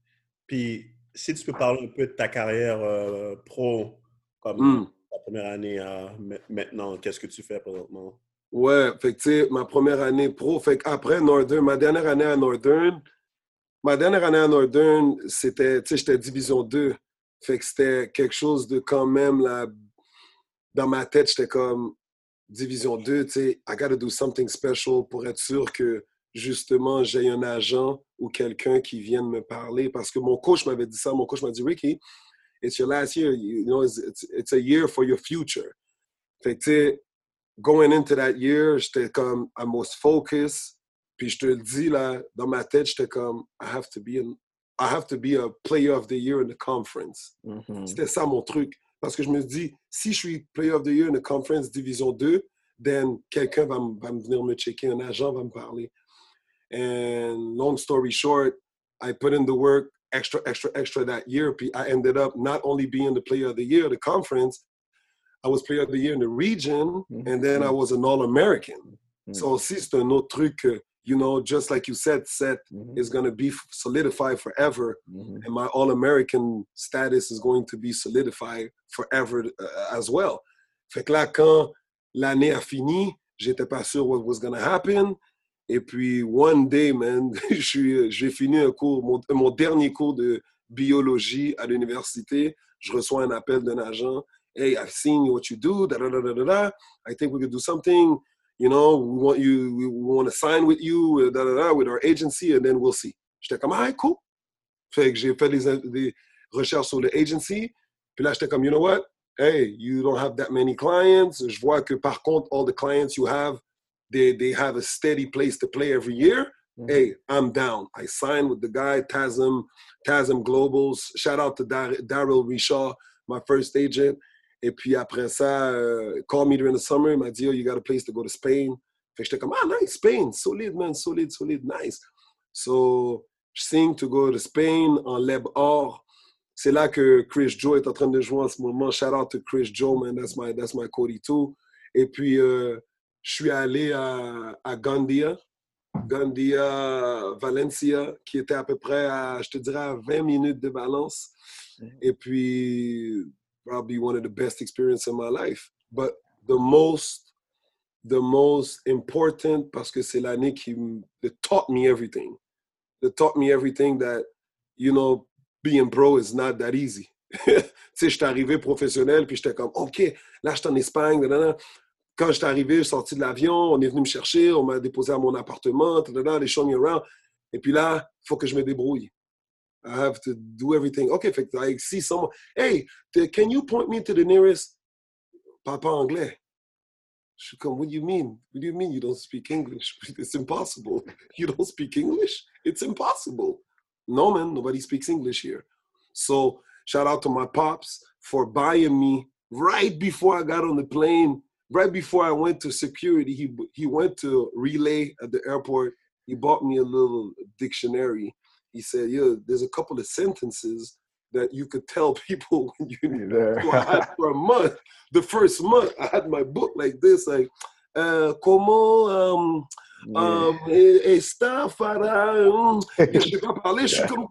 Speaker 3: Puis si tu peux parler un peu de ta carrière euh, pro, comme mm ta première année à maintenant, qu'est-ce que tu fais présentement?
Speaker 2: Ouais, fait que, ma première année pro, fait après Northern, ma dernière année à Northern, ma dernière année à Northern, c'était, tu sais, j'étais Division 2. Fait que c'était quelque chose de quand même, là, dans ma tête, j'étais comme Division 2, tu sais, I gotta do something special pour être sûr que, justement, j'ai un agent ou quelqu'un qui vienne me parler. Parce que mon coach m'avait dit ça, mon coach m'a dit, Ricky, it's your last year. You know, it's, it's, it's a year for your future. Fait que, going into that year, j'étais comme, I was focused. Puis je te le dis, là, dans ma tête, j'étais comme, I have to be in, I have to be a player of the year in the conference. Mm-hmm. C'était ça mon truc. Parce que je me dis, si je suis player of the year in the conference division 2, then quelqu'un va, va venir me checker, un agent va me parler. And long story short, I put in the work extra, extra, extra that year. I ended up not only being the player of the year, the conference, I was player of the year in the region, mm-hmm. and then I was an All American. Mm-hmm. So c'est un autre truc, you know, just like you said, Seth mm-hmm. is going to be solidified forever, mm-hmm. and my All American status is going to be solidified forever uh, as well. Fait que là, quand l'année a fini, j'étais pas sûr what was going to happen. Et puis, one day, man, *laughs* j'ai fini un cours, mon, dernier cours de biologie à l'université. Je reçois un appel d'un agent. Hey, I've seen what you do. Da, da, da, da. I think we could do something. You know, we want you, we, want to sign with you, da, da, da, with our agency, and then we'll see. J'étais comme, ah, cool. Fait que j'ai fait des, des recherches sur l'agency. Puis là, j'étais comme, you know what? hey, you don't have that many clients. Je vois que par contre, all the clients you have, they, they have a steady place to play every year. Mm-hmm. Hey, I'm down. I signed with the guy, Tasm, Tasm Globals. Shout out to Dar- Daryl Richard, my first agent. Et puis après ça, uh, called me during the summer. Il m'a dit, oh, you got a place to go to Spain. Fait j'étais comme, ah, nice, Spain. Solide, man. Solide, solide, nice. So, je to go to Spain en Leb Or. C'est là que Chris Joe est en train de jouer en ce moment. Shout out to Chris Joe, man. That's my, that's my Cody too. Et puis, euh, je suis allé à, à Gandia, Gandia, Valencia, qui était à peu près à, je te dirais, à 20 minutes de Valence. Mm-hmm. Et puis, probably one of the best experiences in my life. But the most, the most important, parce que c'est l'année qui that taught me everything. That taught me everything that, you know, being pro is not that easy. *laughs* tu sais, j'étais arrivé professionnel, puis j'étais comme, OK, là, je suis en Espagne. Quand j'étais arrivé, je suis sorti de l'avion, on est venu me chercher, on m'a déposé à mon appartement, les show me around. Et puis là, il faut que je me débrouille. I have to do everything. OK, fait I see someone, hey, can you point me to the nearest papa anglais? Je suis comme, what do you mean? What do you mean you don't speak English? *laughs* It's impossible. You don't speak English? It's impossible. No, man, nobody speaks English here. So shout out to my pops for buying me right before I got on the plane, right before I went to security. He he went to relay at the airport. He bought me a little dictionary. He said, "Yeah, there's a couple of sentences that you could tell *laughs* people when you there. *laughs* so I had for a month. The first month, I had my book like this, like uh, como um, um, está para. Um, je pas parler, je suis comme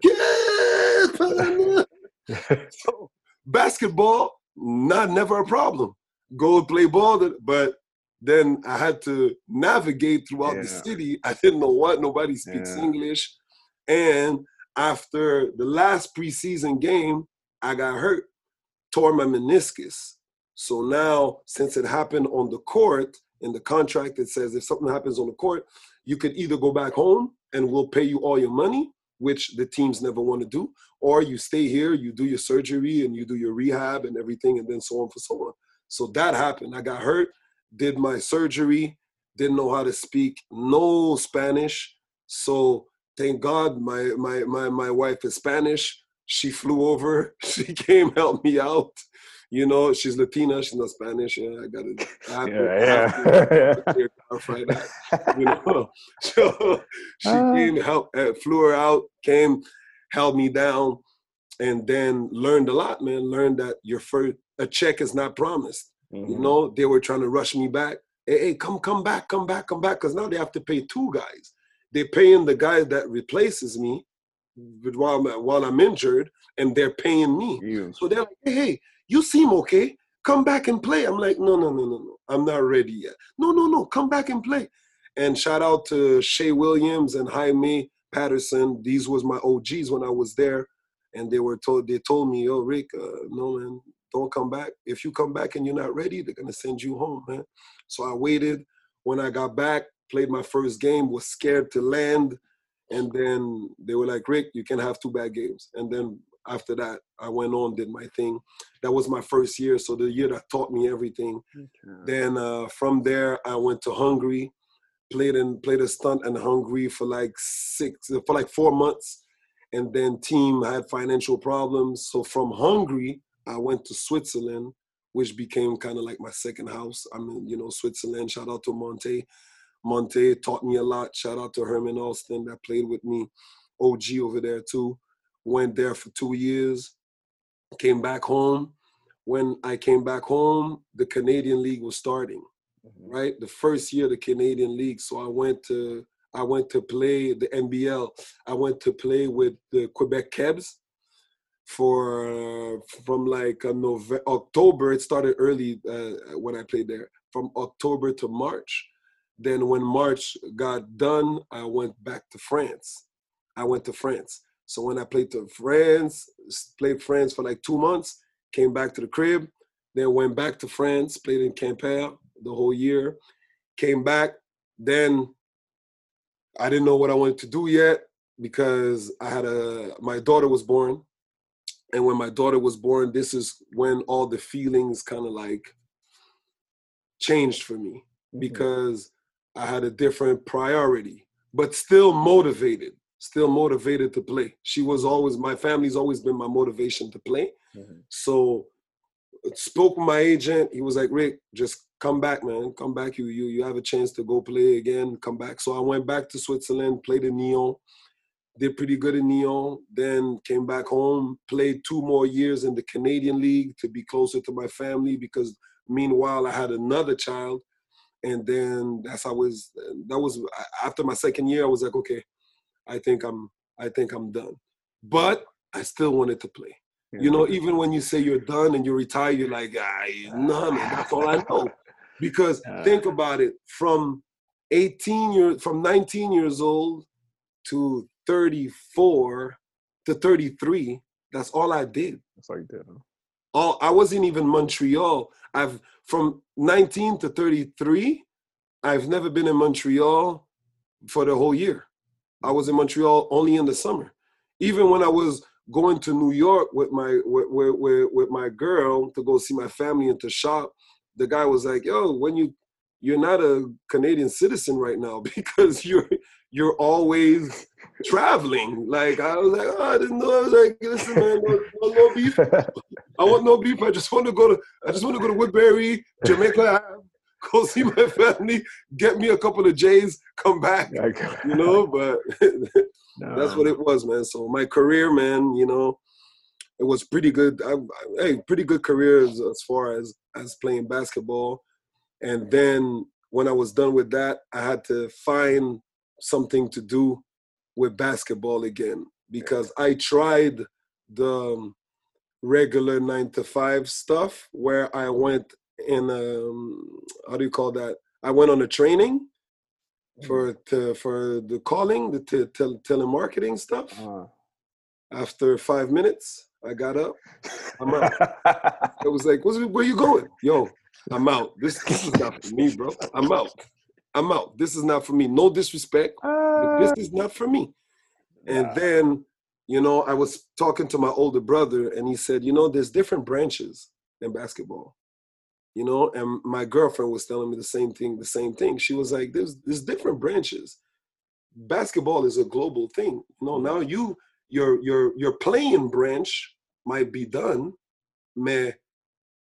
Speaker 2: so, basketball, not never a problem. Go play ball, but then I had to navigate throughout yeah. the city. I didn't know what nobody speaks yeah. English, and after the last preseason game, I got hurt, tore my meniscus. So now, since it happened on the court, in the contract, it says if something happens on the court, you could either go back home and we'll pay you all your money, which the teams never want to do, or you stay here, you do your surgery and you do your rehab and everything, and then so on for so on. So that happened. I got hurt, did my surgery, didn't know how to speak no Spanish. So thank God my my my my wife is Spanish. She flew over, *laughs* she came help me out you know, she's Latina, she's not Spanish. Yeah, I got it. yeah, yeah. *laughs* clarify. You know, *laughs* so she uh, came, help, uh, flew her out, came, held me down, and then learned a lot, man. Learned that your first a check is not promised. Mm-hmm. You know, they were trying to rush me back. Hey, hey, come, come back, come back, come back, because now they have to pay two guys. They're paying the guy that replaces me while I'm, while I'm injured, and they're paying me. So they're like, hey, hey you seem okay. Come back and play. I'm like, no, no, no, no, no. I'm not ready yet. No, no, no. Come back and play. And shout out to Shea Williams and Jaime Patterson. These was my OGs when I was there, and they were told they told me, "Oh, Rick, uh, no man, don't come back. If you come back and you're not ready, they're gonna send you home, man." So I waited. When I got back, played my first game, was scared to land, and then they were like, "Rick, you can have two bad games." And then after that, I went on, did my thing. That was my first year, so the year that taught me everything. Okay. Then uh, from there, I went to Hungary, played and played a stunt in Hungary for like six for like four months, and then team had financial problems. So from Hungary, I went to Switzerland, which became kind of like my second house. I mean, you know, Switzerland. Shout out to Monte. Monte taught me a lot. Shout out to Herman Austin that played with me, OG over there too went there for two years, came back home. When I came back home, the Canadian League was starting, mm-hmm. right? The first year the Canadian League. So I went to I went to play the NBL. I went to play with the Quebec Kebs for uh, from like a November, October. It started early uh, when I played there. From October to March. Then when March got done, I went back to France. I went to France. So when I played to France, played France for like two months, came back to the crib, then went back to France, played in Quimper the whole year, came back. Then I didn't know what I wanted to do yet because I had a my daughter was born. And when my daughter was born, this is when all the feelings kind of like changed for me
Speaker 1: Mhm.
Speaker 2: because I had a different priority, but still motivated, still motivated to play. She was always, my family's always been my motivation to play.
Speaker 1: Mhm.
Speaker 2: So spoke with my agent. He was like, Rick, just come back, man. Come back. You you you have a chance to go play again. Come back. So I went back to Switzerland, played in Nyon, did pretty good in Nyon, then came back home, played two more years in the Canadian League to be closer to my family because meanwhile I had another child. And then that's how I was that was after my second year, I was like, okay, I think I'm I think I'm done. But I still wanted to play. You know, even when you say you're done and you retire, you're like, ah, no, man, that's all I know. Because
Speaker 1: Yeah.
Speaker 2: think about it, from 18 years, from 19 years old to 34 to 33, that's all I did.
Speaker 1: That's all you did. Huh?
Speaker 2: All I wasn't even Montreal. I've from 19 to 33, I've never been in Montreal for the whole year. I was in Montreal only in the summer. Even when I was going to New York with my with, with, with, with my girl to go see my family and to shop, the guy was like, "Yo, when you you're not a Canadian citizen right now *laughs* because you're you're always traveling." Like I was like, oh, "I didn't know." I was like, "Listen, man, no, no, no beef. I want no beef. I just want to go to I just want to go to Woodbury, Jamaica, *laughs* go see my family, get me a couple of J's, come back." *laughs* You know, but that's what it was, man. So my career, man, you know, it was pretty good. I, I- hey, pretty good career as, far as as playing basketball. And then when I was done with that, I had to find something to do with basketball again because I tried the um, regular nine to five stuff where I went in um, how do you call that? I went on a training for to, for the calling, the tel- telemarketing stuff.
Speaker 1: Uh,
Speaker 2: After five minutes, I got up. I'm out. *laughs* I was like, "Where you going?" Yo, I'm out. This this is not for me, bro. I'm out. I'm out. This is not for me. No disrespect, but this is not for me. And then, you know, I was talking to my older brother, and he said, "You know, there's different branches in basketball." You know, and my girlfriend was telling me the same thing. The same thing. She was like, "There's there's different branches. Basketball is a global thing. You know, now you your your your playing branch might be done, mais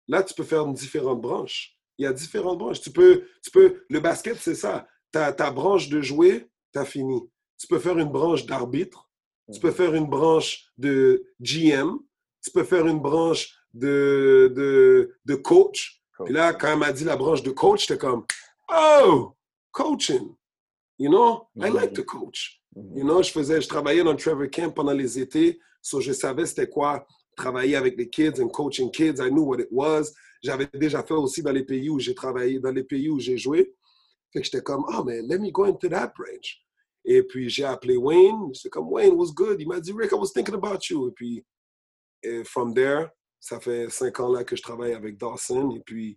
Speaker 2: là tu peux faire différentes branches. Il y a différentes branches. Tu peux tu peux le basket c'est ça. Ta ta branche de jouer, t'as fini. Tu peux faire une branche d'arbitre. Tu peux faire une branche de GM. Tu peux faire une branche de, de, de coach. Puis là, quand elle m'a dit la branche de coach, j'étais comme, oh, coaching. You know, I like to coach.
Speaker 1: Mhm.
Speaker 2: You know, je faisais, je travaillais dans le Trevor Camp pendant les étés, so je savais c'était quoi travailler avec les kids and coaching kids. I knew what it was. J'avais déjà fait aussi dans les pays où j'ai travaillé, dans les pays où j'ai joué. Fait que j'étais comme, oh man, let me go into that branch. Et puis j'ai appelé Wayne. J'étais comme, Wayne was good? Il m'a dit, Rick, I was thinking about you. Et puis, et from there, ça fait cinq ans là que je travaille avec Dawson. Et puis,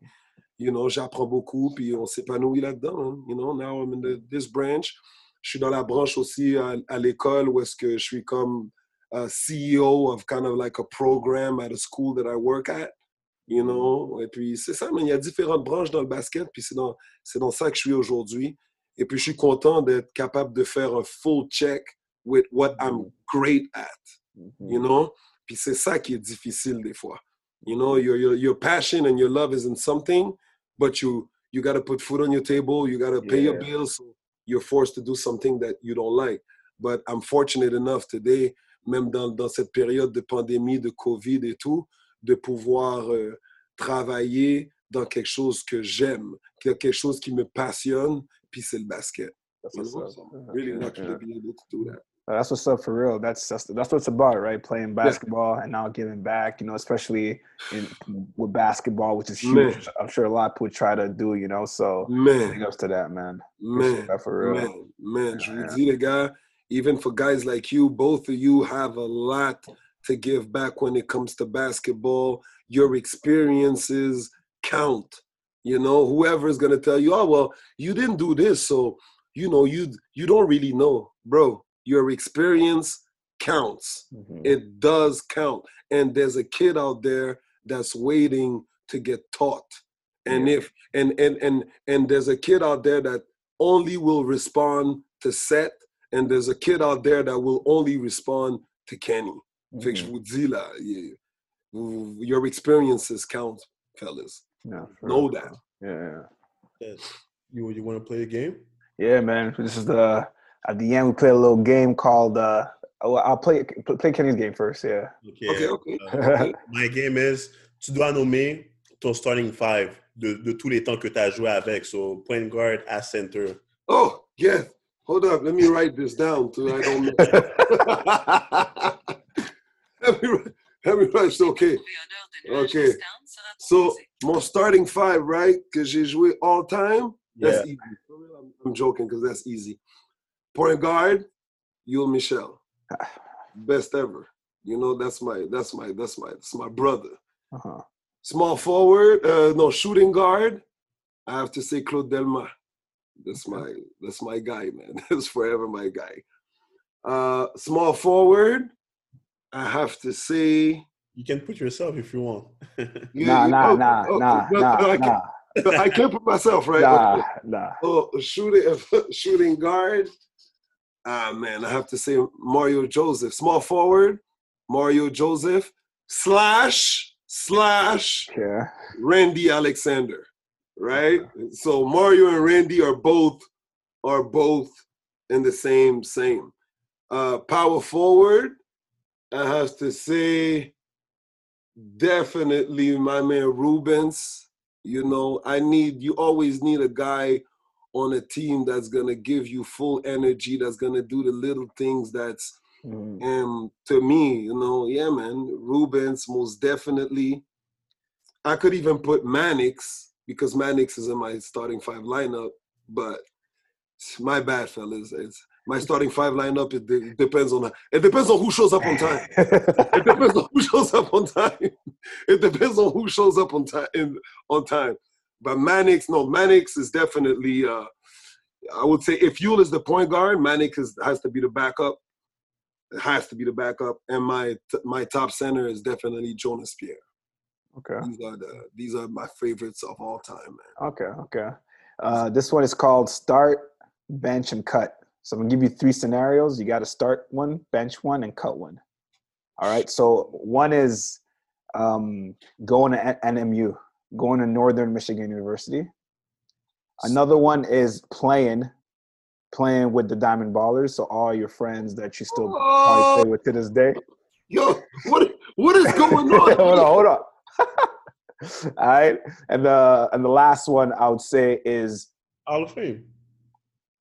Speaker 2: you know, j'apprends beaucoup. Puis on s'épanouit là-dedans. hein. You know, now I'm in this branch. Je suis dans la branche aussi à l'école où est-ce que je suis comme uh, CEO of kind of like a program at a school that I work at. You know, et puis c'est ça, mais il y a différentes branches dans le basket, puis c'est dans, c'est dans ça que je suis aujourd'hui. Et puis je suis content d'être capable de faire un full check with what I'm great at,
Speaker 1: Mhm.
Speaker 2: you know? Puis c'est ça qui est difficile des fois. You know, your, your, your passion and your love is in something, but you, you got to put food on your table, you got to pay your
Speaker 1: Yeah.
Speaker 2: bills, so you're forced to do something that you don't like. But I'm fortunate enough today, même dans, dans cette période de pandémie, de COVID et tout, de pouvoir euh, travailler dans quelque chose que j'aime, quelque chose qui me passionne, puis c'est le basket.
Speaker 1: That's what's up.
Speaker 2: I'm really
Speaker 1: Yeah,
Speaker 2: lucky
Speaker 1: yeah.
Speaker 2: to be able to do that.
Speaker 1: That's what's up for real. That's that's that's what it's about, right? Playing basketball and now giving back. You know, especially in with basketball, which is huge.
Speaker 2: Man.
Speaker 1: I'm sure a lot of people try to do. You know, so
Speaker 2: Man,
Speaker 1: big ups to that, man.
Speaker 2: man,
Speaker 1: that for real.
Speaker 2: man, man. Je vous
Speaker 1: Yeah.
Speaker 2: dis, les gars, even for guys like you, both of you have a lot to give back when it comes to basketball. Your experiences count. You know, whoever is gonna tell you, oh well, you didn't do this, so you know, you you don't really know, bro. Your experience counts.
Speaker 1: Mhm.
Speaker 2: It does count. And there's a kid out there that's waiting to get taught. And
Speaker 1: Yeah.
Speaker 2: if and and and and there's a kid out there that only will respond to Seth, and there's a kid out there that will only respond to Kenny. Fait que je
Speaker 1: Mhm.
Speaker 2: vous yeah, your experiences count, fellas.
Speaker 1: Yeah, for
Speaker 2: Know that.
Speaker 1: Yeah.
Speaker 3: Yes. You you want to play a game?
Speaker 1: Yeah, man. This is the at the end we play a little game called uh I'll play play Kenny's game first, yeah.
Speaker 3: Okay.
Speaker 2: Okay, okay. *laughs*
Speaker 3: Euh, my game is, tu dois nommer ton starting five de, de tous les temps que tu as joué avec. So, point guard à center.
Speaker 2: Oh, yeah. Hold up. Let me write this down so I don't mess up. let, me, let me write. Okay. Okay. So, mon starting five, right? Because j'ai joué all time. That's
Speaker 3: Yeah.
Speaker 2: easy. I'm, I'm joking because that's easy. Point guard, Yul Michel. *sighs* Best ever. You know, that's my, that's my, that's my, that's my brother.
Speaker 1: Uh-huh.
Speaker 2: Small forward, uh, no, shooting guard. I have to say Claude Delma. That's my that's my guy, man. *laughs* That's forever my guy. Uh, small forward, I have to say.
Speaker 3: You can put yourself if you want.
Speaker 1: Nah,
Speaker 2: Yeah,
Speaker 1: nah,
Speaker 2: oh,
Speaker 1: nah,
Speaker 2: oh,
Speaker 1: nah,
Speaker 2: no,
Speaker 1: nah,
Speaker 2: no, I,
Speaker 1: nah,
Speaker 2: Can't, I can't put myself right.
Speaker 1: nah,
Speaker 2: Okay.
Speaker 1: nah.
Speaker 2: Oh, shooting *laughs* shooting guard. Ah man, I have to say Mario Joseph. Small forward, Mario Joseph slash slash
Speaker 1: Yeah.
Speaker 2: Randy Alexander, right? So Mario and Randy are both are both in the same same. Uh, power forward, I have to say, definitely my man Rubens. You know, I need you always need a guy on a team that's gonna give you full energy, that's gonna do the little things that's
Speaker 1: Mhm.
Speaker 2: and to me, you know, yeah, man, Rubens most definitely. I could even put Mannix because Mannix is in my starting five lineup, but my bad, fellas. It's my starting five lineup. It, de- depends on it depends on who shows up on time. It *laughs* depends on who shows up on time. It depends on who shows up on time. In, on time. But Mannix, no, Mannix is definitely. Uh, I would say if Yule is the point guard, Mannix is, has to be the backup. It has to be the backup, and my my top center is definitely Jonas Pierre.
Speaker 1: Okay.
Speaker 2: These are the these are my favorites of all time, man.
Speaker 1: Okay. Okay. Uh, this one is called start, bench, and cut. So I'm gonna give you three scenarios. You got to start one, bench one, and cut one. All right. So one is um, going to NMU, going to Northern Michigan University. Another one is playing, playing with the Diamond Ballers. So all your friends that you still
Speaker 2: Oh,
Speaker 1: play with to this day.
Speaker 2: yo, what what is going on? *laughs*
Speaker 1: hold on, hold on. *laughs* all right. And the and the last one I would say is
Speaker 3: Hall of Fame.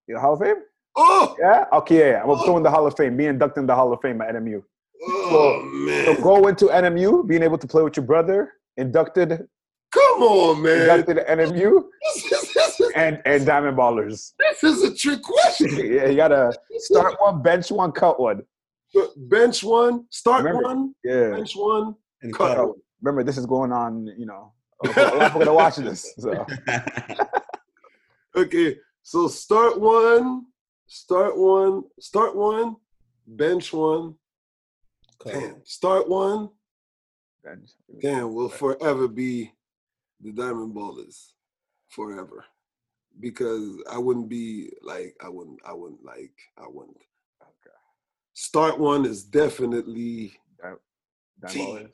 Speaker 1: you know, Hall of Fame.
Speaker 2: Oh,
Speaker 1: Yeah. Okay. Yeah. yeah. I'm gonna in the Hall of Fame. being inducted in the Hall of Fame at NMU.
Speaker 2: oh man.
Speaker 1: So
Speaker 2: man,
Speaker 1: go into NMU, being able to play with your brother, inducted,
Speaker 2: come on, man.
Speaker 1: inducted at NMU,
Speaker 2: This is, this, is,
Speaker 1: and and Diamond Ballers.
Speaker 2: this is a trick question. *laughs*
Speaker 1: Yeah, you gotta start one, bench one, cut one.
Speaker 2: Bench one, start
Speaker 1: Remember-
Speaker 2: one,
Speaker 1: Yeah.
Speaker 2: bench one,
Speaker 3: And
Speaker 2: cut
Speaker 3: cut.
Speaker 2: one.
Speaker 1: Remember, this is going on. You know, a lot of people gonna watch this. So *laughs*
Speaker 2: Okay, so start one, start one, start one, bench one, damn, start one,
Speaker 1: bench.
Speaker 2: damn, will forever be the Diamond Ballers, forever, because I wouldn't be like I wouldn't I wouldn't like I wouldn't.
Speaker 1: Okay.
Speaker 2: Start one is definitely
Speaker 1: Diamond
Speaker 2: Team.
Speaker 1: Ballers.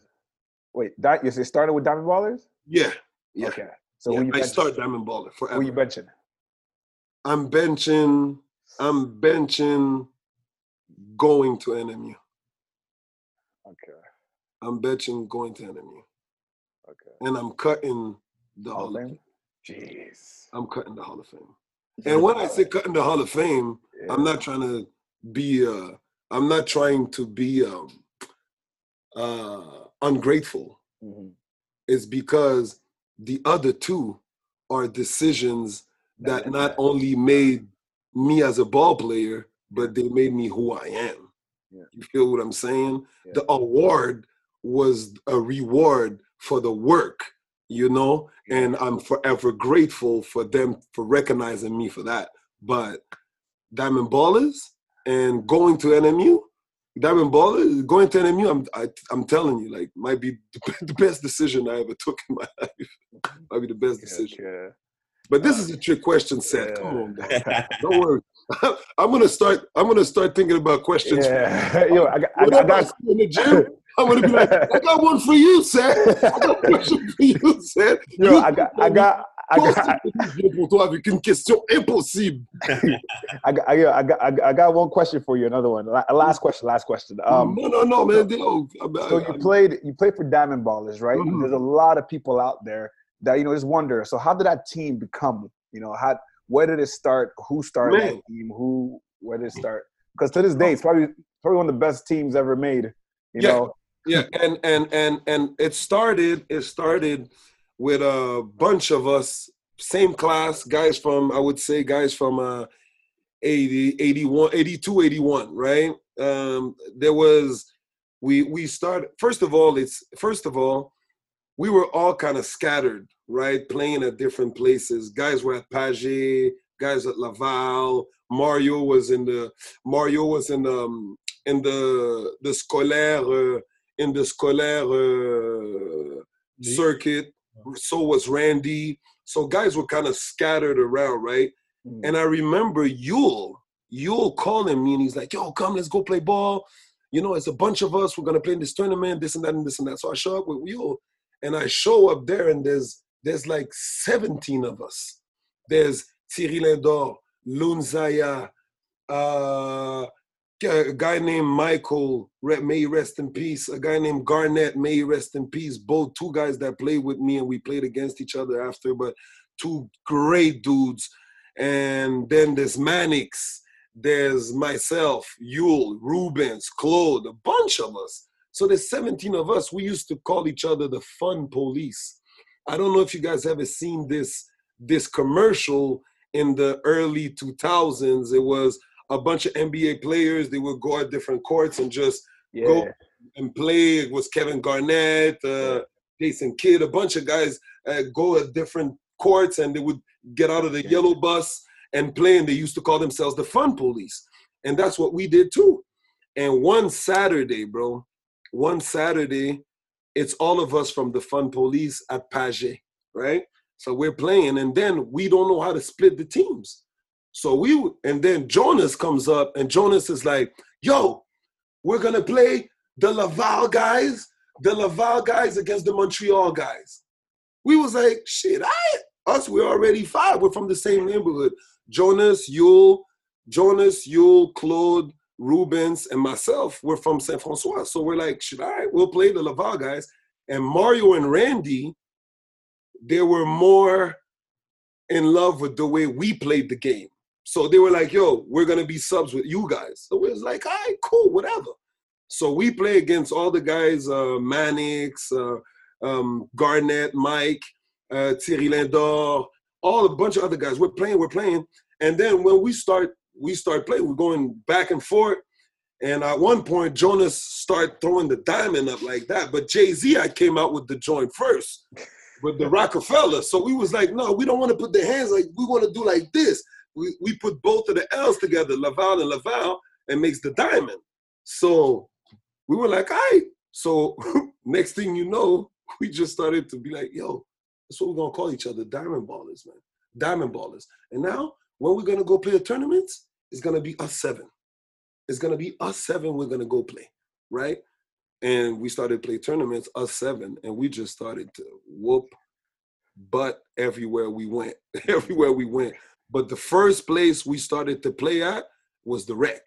Speaker 1: Wait, that you say started with Diamond Ballers?
Speaker 2: yeah yeah.
Speaker 1: Okay. So
Speaker 2: yeah,
Speaker 1: you
Speaker 2: I start Diamond Baller
Speaker 1: Who
Speaker 2: forever.
Speaker 1: you benching?
Speaker 2: I'm benching. I'm benching. Going to NMU.
Speaker 1: Okay.
Speaker 2: I'm benching going to NMU,
Speaker 1: Okay.
Speaker 2: and I'm cutting the
Speaker 1: Hall
Speaker 2: Hall
Speaker 1: of
Speaker 2: of
Speaker 1: Fame. Jeez.
Speaker 2: I'm cutting the Hall of Fame. And when I say cutting the Hall of Fame,
Speaker 1: Yeah.
Speaker 2: I'm not trying to be. Uh, I'm not trying to be um, uh, ungrateful.
Speaker 1: Mhm.
Speaker 2: It's because the other two are decisions that
Speaker 1: That-
Speaker 2: not only made me as a ball player, but they made me who I am.
Speaker 1: Yeah.
Speaker 2: You feel what I'm saying?
Speaker 1: Yeah.
Speaker 2: The award was a reward for the work, you know, and I'm forever grateful for them for recognizing me for that. But Diamond Ballers and going to NMU, Diamond Baller, going to NMU, I'm I, am i am telling you, like, might be *laughs* the best decision I ever took in my *laughs* life. might be the best decision. Yeah, But this is a trick question Seth. Yeah. Come on, don't worry. *laughs* I'm gonna start. I'm gonna start thinking about questions.
Speaker 1: Yeah. Yo, I got, I, I got
Speaker 2: in the gym. I'm gonna be like, I got one for you, Seth. I got a question for you, Seth.
Speaker 1: Yo, got, I got, I got,
Speaker 2: pour toi avec une question impossible. *laughs*
Speaker 1: I got, I got, I got one question for you. Another one. Last question. Last question.
Speaker 2: Um, no, no, no, man.
Speaker 1: So, so you played, you played for Diamond Ballers, right? Mm-hmm. There's a lot of people out there that you know just wonder. So how did that team become? You know, how where did it start? Who started man. that team? Who where did it start? Because to this day, it's probably probably one of the best teams ever made. You
Speaker 2: yeah.
Speaker 1: know.
Speaker 2: Yeah, and and and and it started. It started with a bunch of us, same class, guys from, I would say, guys from uh, 80, 81, 82, 81, right? Um, there was, we, we started, first of all, it's, first of all, we were all kind of scattered, right? Playing at different places. Guys were at Page, guys at Laval. Mario was in the, Mario was in the, um, in the, the scolaire, uh, in the scolaire uh, circuit so was Randy. So guys were kind of scattered around, right? Mm. And I remember Yule, Yule calling me and he's like, yo, come, let's go play ball. You know, it's a bunch of us. We're gonna play in this tournament, this and that and this and that. So I show up with Yule and I show up there and there's there's like 17 of us. There's Thierry Lindor, Lunzaya, uh, a guy named Michael, may rest in peace. A guy named Garnett, may rest in peace. Both two guys that played with me and we played against each other after, but two great dudes. And then there's Mannix, there's myself, Yule, Rubens, Claude, a bunch of us. So there's 17 of us. We used to call each other the fun police. I don't know if you guys ever seen this this commercial in the early 2000s. It was a bunch of NBA players. They would go at different courts and just yeah. go and play. It was Kevin Garnett, uh, Jason Kidd, a bunch of guys uh, go at different courts and they would get out of the yellow bus and play. And they used to call themselves the Fun Police, and that's what we did too. And one Saturday, bro, one Saturday, it's all of us from the Fun Police at Page, right? So we're playing, and then we don't know how to split the teams. So we and then Jonas comes up and Jonas is like, "Yo, we're gonna play the Laval guys, the Laval guys against the Montreal guys." We was like, "Shit, I us we're already five. We're from the same neighborhood. Jonas, Yule, Jonas, Yule, Claude, Rubens, and myself. We're from Saint Francois, so we're like, should I? we'll play the Laval guys." And Mario and Randy, they were more in love with the way we played the game. So they were like, yo, we're gonna be subs with you guys. So we was like, all right, cool, whatever. So we play against all the guys, uh, Mannix, uh, um, Garnett, Mike, uh, Thierry Lindor, all a bunch of other guys. We're playing, we're playing. And then when we start, we start playing, we're going back and forth. And at one point, Jonas started throwing the diamond up like that. But Jay-Z, I came out with the joint first with the *laughs* Rockefeller. So we was like, no, we don't want to put the hands like, we want to do like this we, we put both of the L's together, Laval and Laval, and makes the diamond. So we were like, all right. So *laughs* next thing you know, *laughs* we just started to be like, yo, that's what we're gonna call each other, diamond ballers, man. Diamond ballers. And now when we're gonna go play a tournament, it's gonna be us seven. It's gonna be us seven, we're gonna go play, right? And we started play tournaments, us seven, and we just started to whoop butt everywhere we went. *laughs* everywhere we went. But the first place we started to play at was the rec.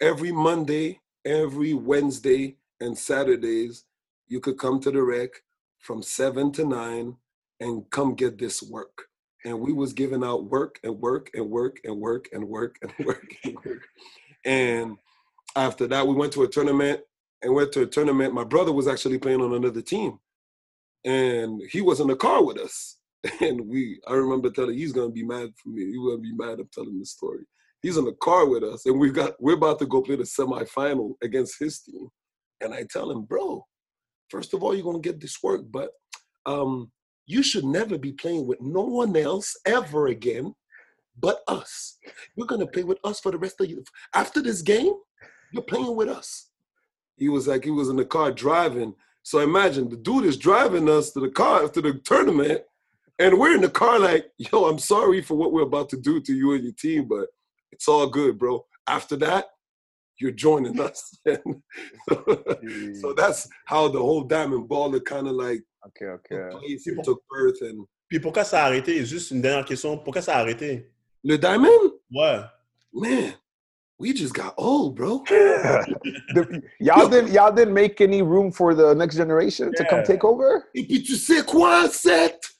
Speaker 2: Every Monday, every Wednesday, and Saturdays, you could come to the rec from seven to nine and come get this work. And we was giving out work and work and work and work and work and *laughs* work and work. And after that, we went to a tournament and went to a tournament. My brother was actually playing on another team. And he was in the car with us. *laughs* and we I remember telling he's gonna be mad for me. He's gonna be mad I'm telling this story. He's in the car with us, and we've got we're about to go play the semifinal against his team. And I tell him, bro, first of all, you're gonna get this work, but um, you should never be playing with no one else ever again but us. You're gonna play with us for the rest of you. After this game, you're playing with us. He was like, he was in the car driving. So imagine the dude is driving us to the car, to the tournament, and we're in the car like, yo, I'm sorry for what we're about to do to you and your team, but it's all good, bro. After that, you're joining us. *laughs* Mm. so that's how the whole Diamond Baller kind of like
Speaker 1: okay, okay.
Speaker 2: Place, took birth. And...
Speaker 3: Puis pourquoi ça a arrêté? Juste une dernière question. Pourquoi ça a arrêté?
Speaker 2: Le Diamond?
Speaker 3: Ouais.
Speaker 2: Man, we just got old, bro. *laughs* *laughs*
Speaker 1: y'all didn't y'all didn't make any room for the next generation yeah. to come take over?
Speaker 2: Et puis tu sais quoi, Seth?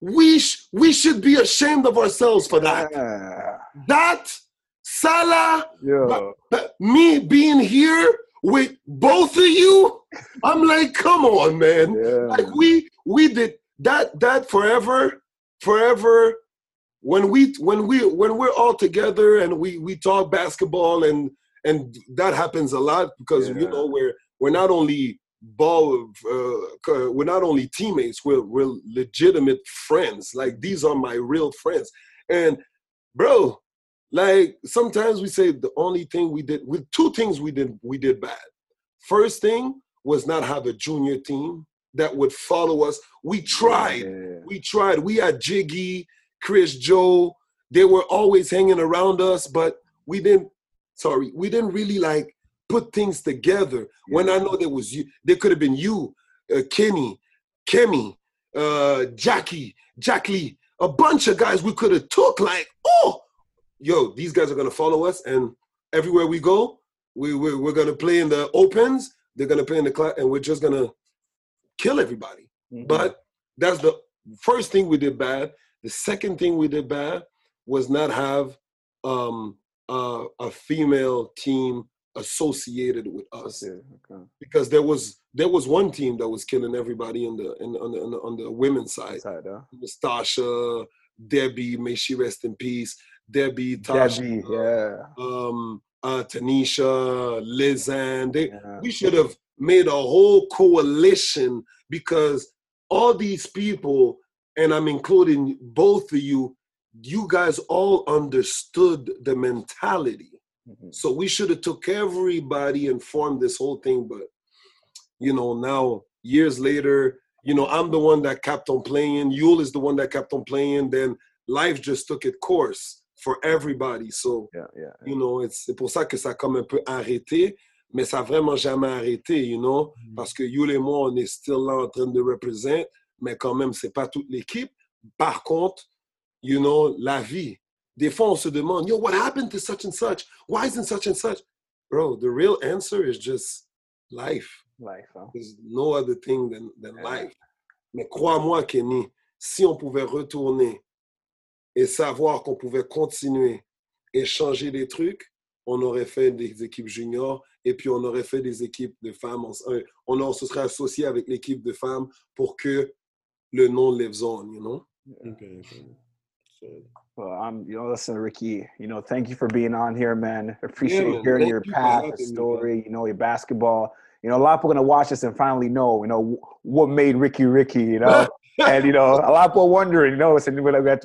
Speaker 2: We, sh- we should be ashamed of ourselves for that. Yeah. That Salah, yeah. me being here with both of you, I'm like, come on, man. Yeah. Like we we did that that forever, forever. When we when we when we're all together and we we talk basketball and and that happens a lot because you know we're we're not only ball uh, we're not only teammates we're we're legitimate friends like these are my real friends and bro like sometimes we say the only thing we did with two things we did we did bad. First thing was not have a junior team that would follow us. We tried. Yeah. We tried. We had Jiggy, Chris Joe. They were always hanging around us, but we didn't sorry, we didn't really like put things together. Yeah. When I know there was you, there could have been you, uh, Kenny, Kemi, uh, Jackie, Jack Lee, a bunch of guys we could have took like, oh, yo, these guys are gonna follow us, and everywhere we go, we we're, we're gonna play in the opens. They're gonna play in the class, and we're just gonna kill everybody. Mm-hmm. But that's the first thing we did bad. The second thing we did bad was not have um, uh, a female team associated with us okay, okay. because there was there was one team that was killing everybody in the in, on the on the, on the women's side. side huh? Nastasha, Debbie, may she rest in peace. Debbie, Tasha, Debbie, yeah. um, uh, Tanisha, Lizanne. They, yeah. We should have made a whole coalition because all these people, and I'm including both of you, you guys all understood the mentality. Mm-hmm. So we should have took everybody and formed this whole thing. But you know, now years later, you know, I'm the one that kept on playing. Yule is the one that kept on playing. Then life just took its course for everybody. So,
Speaker 1: yeah, yeah,
Speaker 2: you know, it's, c'est pour ça que ça a comme un peu arrêté, mais ça a vraiment jamais arrêté, you know, mm-hmm. parce que you et moi, on est still là en train de représenter, mais quand même, c'est pas toute l'équipe. Par contre, you know, la vie. Des fois, on se demande, yo, what happened to such and such? Why isn't such and such? Bro, the real answer is just life.
Speaker 1: Life, huh?
Speaker 2: There's no other thing than, than yeah. life. Mais crois-moi, Kenny, si on pouvait retourner et savoir qu'on pouvait continuer et changer des trucs, on aurait fait des équipes juniors et puis on aurait fait des équipes de femmes. On, on, se serait associé avec l'équipe de femmes pour que le nom lives on, you know? Okay.
Speaker 1: Well, I'm, you know, listen, Ricky, you know, thank you for being on here, man. Appreciate yeah, man. hearing thank your you path, story, you know, your basketball. You know, a lot of people are going to watch this and finally know, you know, what made Ricky Ricky, you know? *laughs* and, you know, a lot of people wondering, you know, so we got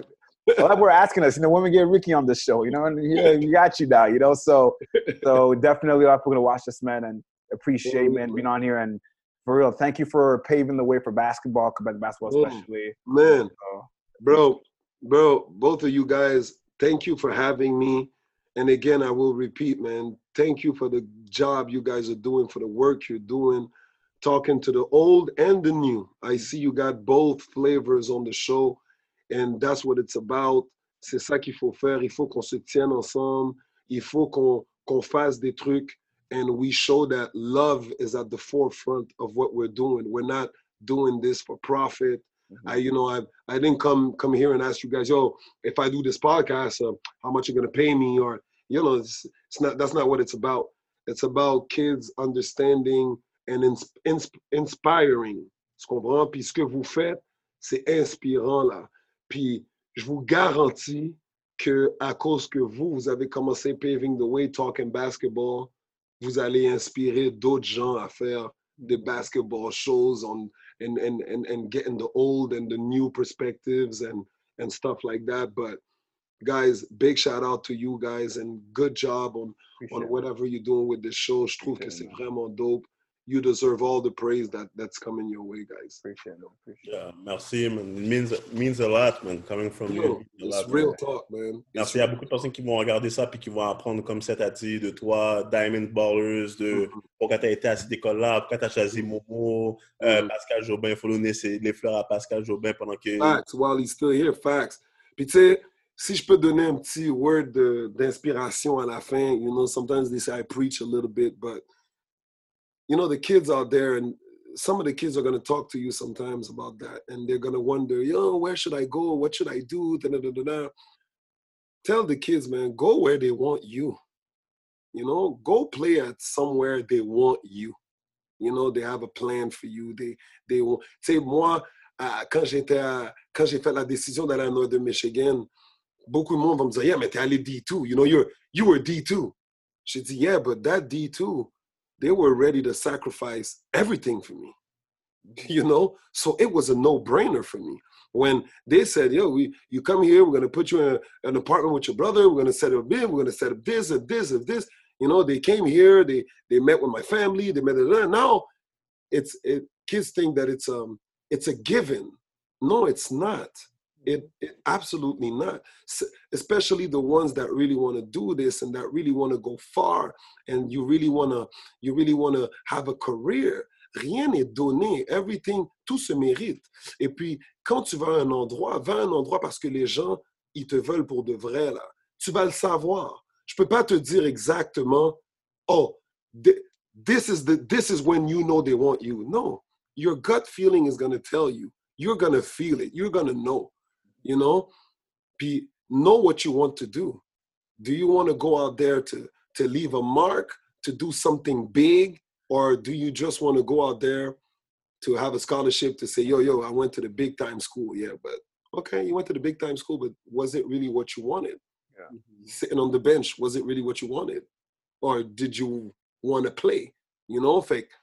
Speaker 1: well, we're asking us, you know, when we get Ricky on the show, you know, and he, he *laughs* got you now, you know. So, so definitely, a lot of people gonna watch this man and appreciate man being on here and for real. Thank you for paving the way for basketball, Quebec basketball, especially.
Speaker 2: man, so, bro, bro, both of you guys, thank you for having me. And again, I will repeat, man, thank you for the job you guys are doing, for the work you're doing, talking to the old and the new. I see you got both flavors on the show And that's what it's about. C'est ça qu'il faut faire. Il faut qu'on se tienne ensemble. Il faut qu'on qu'on fasse des trucs. And we show that love is at the forefront of what we're doing. We're not doing this for profit. Mm-hmm. I, you know, I I didn't come come here and ask you guys, yo, if I do this podcast, uh, how much you're gonna pay me, or you know, it's, it's not. That's not what it's about. It's about kids understanding and ins, ins, inspiring. Ce qu'on Puis ce que vous faites, c'est inspirant là. Puis je vous garantis que à cause que vous, vous avez commencé paving the way, talking basketball, vous allez inspirer d'autres gens à faire des basketball shows on and, and, and, and getting the old and the new perspectives and, and stuff like that. But guys, big shout out to you guys and good job on,
Speaker 1: Appreciate
Speaker 2: on whatever you're doing with this show. Je trouve que c'est vraiment dope. You deserve all the praise that, that's coming your way, guys.
Speaker 1: Appreciate it. Appreciate.
Speaker 3: Yeah, merci, man. It means, it means a lot, man, coming from
Speaker 2: Yo,
Speaker 3: you.
Speaker 2: It's
Speaker 3: lot,
Speaker 2: real
Speaker 3: man.
Speaker 2: talk, man.
Speaker 3: Merci. Il y a beaucoup de personnes qui vont regarder ça puis qui vont apprendre, comme ça t'a dit, de toi, Diamond Ballers, de
Speaker 2: Mhm.
Speaker 3: pourquoi tu as été à cette école-là, pourquoi tu as choisi Momo, euh,
Speaker 2: Mhm.
Speaker 3: Pascal Jobin. Il faut donner les fleurs à Pascal Jobin pendant que.
Speaker 2: Facts, while he's still here, facts. Puis tu sais, si je peux donner un petit word d'inspiration à la fin, you know, sometimes they say I preach a little bit, but you know, the kids out there and some of the kids are going to talk to you sometimes about that and they're going to wonder, yo, where should I go? What should I do? Da, da, da, da. Tell the kids, man, go where they want you. You know, go play at somewhere they want you. You know, they have a plan for you. They, they want. Tu sais, moi, à- quand j'étais, quand j'ai fait la décision d'aller à Northern Michigan, beaucoup de monde va me dire, yeah, mais t'es allé D2. You know, you're, you were D2. J'ai dit, yeah, but that D2, they were ready to sacrifice everything for me. *laughs* You know, so it was a no-brainer for me. When they said, yo, we, you come here, we're gonna put you in a- an apartment with your brother, we're gonna set up this, we're gonna set up this and this and this. You know, they came here, they they met with my family, they met now it's it kids think that it's um it's a given. No, it's not. It, it absolutely not. Especially the ones that really want to do this and that really want to go far and you really want to you really want to have a career. Rien n'est donné. Everything, tout se mérite. Et puis, quand tu vas à un endroit, va à un endroit parce que les gens, ils te veulent pour de vrai, là. Tu vas le savoir. Je peux pas te dire exactement, oh, thi- this is the this is when you know they want you. No, your gut feeling is gonna tell you. You're gonna feel it. You're gonna know. You know, Be, know what you want to do. Do you want to go out there to to leave a mark, to do something big, or do you just want to go out there to have a scholarship to say, yo, yo, I went to the big time school. Yeah, but okay, you went to the big time school, but was it really what you wanted? Mm-hmm. Sitting on the bench, was it really what you wanted? Or did you want to play? You know, fait, que,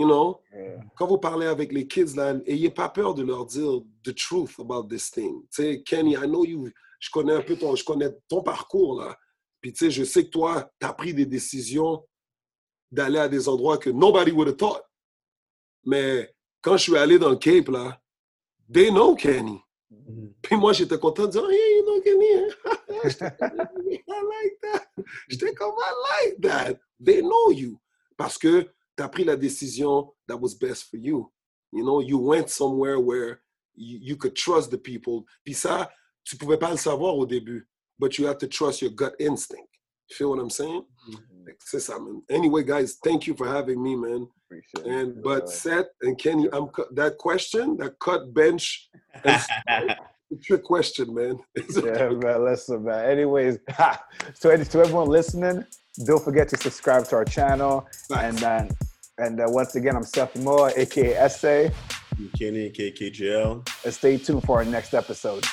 Speaker 2: you know,
Speaker 1: Yeah.
Speaker 2: quand vous parlez avec les kids là, ayez pas peur de leur dire the truth about this thing. Tu sais, Kenny, I know you, je connais un peu ton, je connais ton parcours là. Puis tu sais, je sais que toi, tu as pris des décisions d'aller à des endroits que nobody would have thought. Mais quand je suis allé dans le Cape là, they know Kenny.
Speaker 3: Mhm.
Speaker 2: Puis moi, j'étais content de dire, hey, you know Kenny, *laughs* I like that. J'étais comme, I like that. They know you. Parce que tu as pris la décision that was best for you. You know, you went somewhere where you, you could trust the people. Puis ça, tu pouvais pas le savoir au début, but you have to trust your gut instinct. You feel what I'm saying? C'est ça, man. Anyway, guys, thank you for having me, man.
Speaker 1: Appreciate it.
Speaker 2: And but
Speaker 1: Uh,
Speaker 2: Seth and Kenny, I'm that question, that cut bench, *laughs* a trick question, man. *laughs*
Speaker 1: yeah, man. Listen, man. Anyways, *laughs* so any- to everyone listening, don't forget to subscribe to our channel. And then, and uh, once again, I'm Seth Moore, aka Essay.
Speaker 3: Kenny, aka KKGL.
Speaker 1: And stay tuned for our next episode.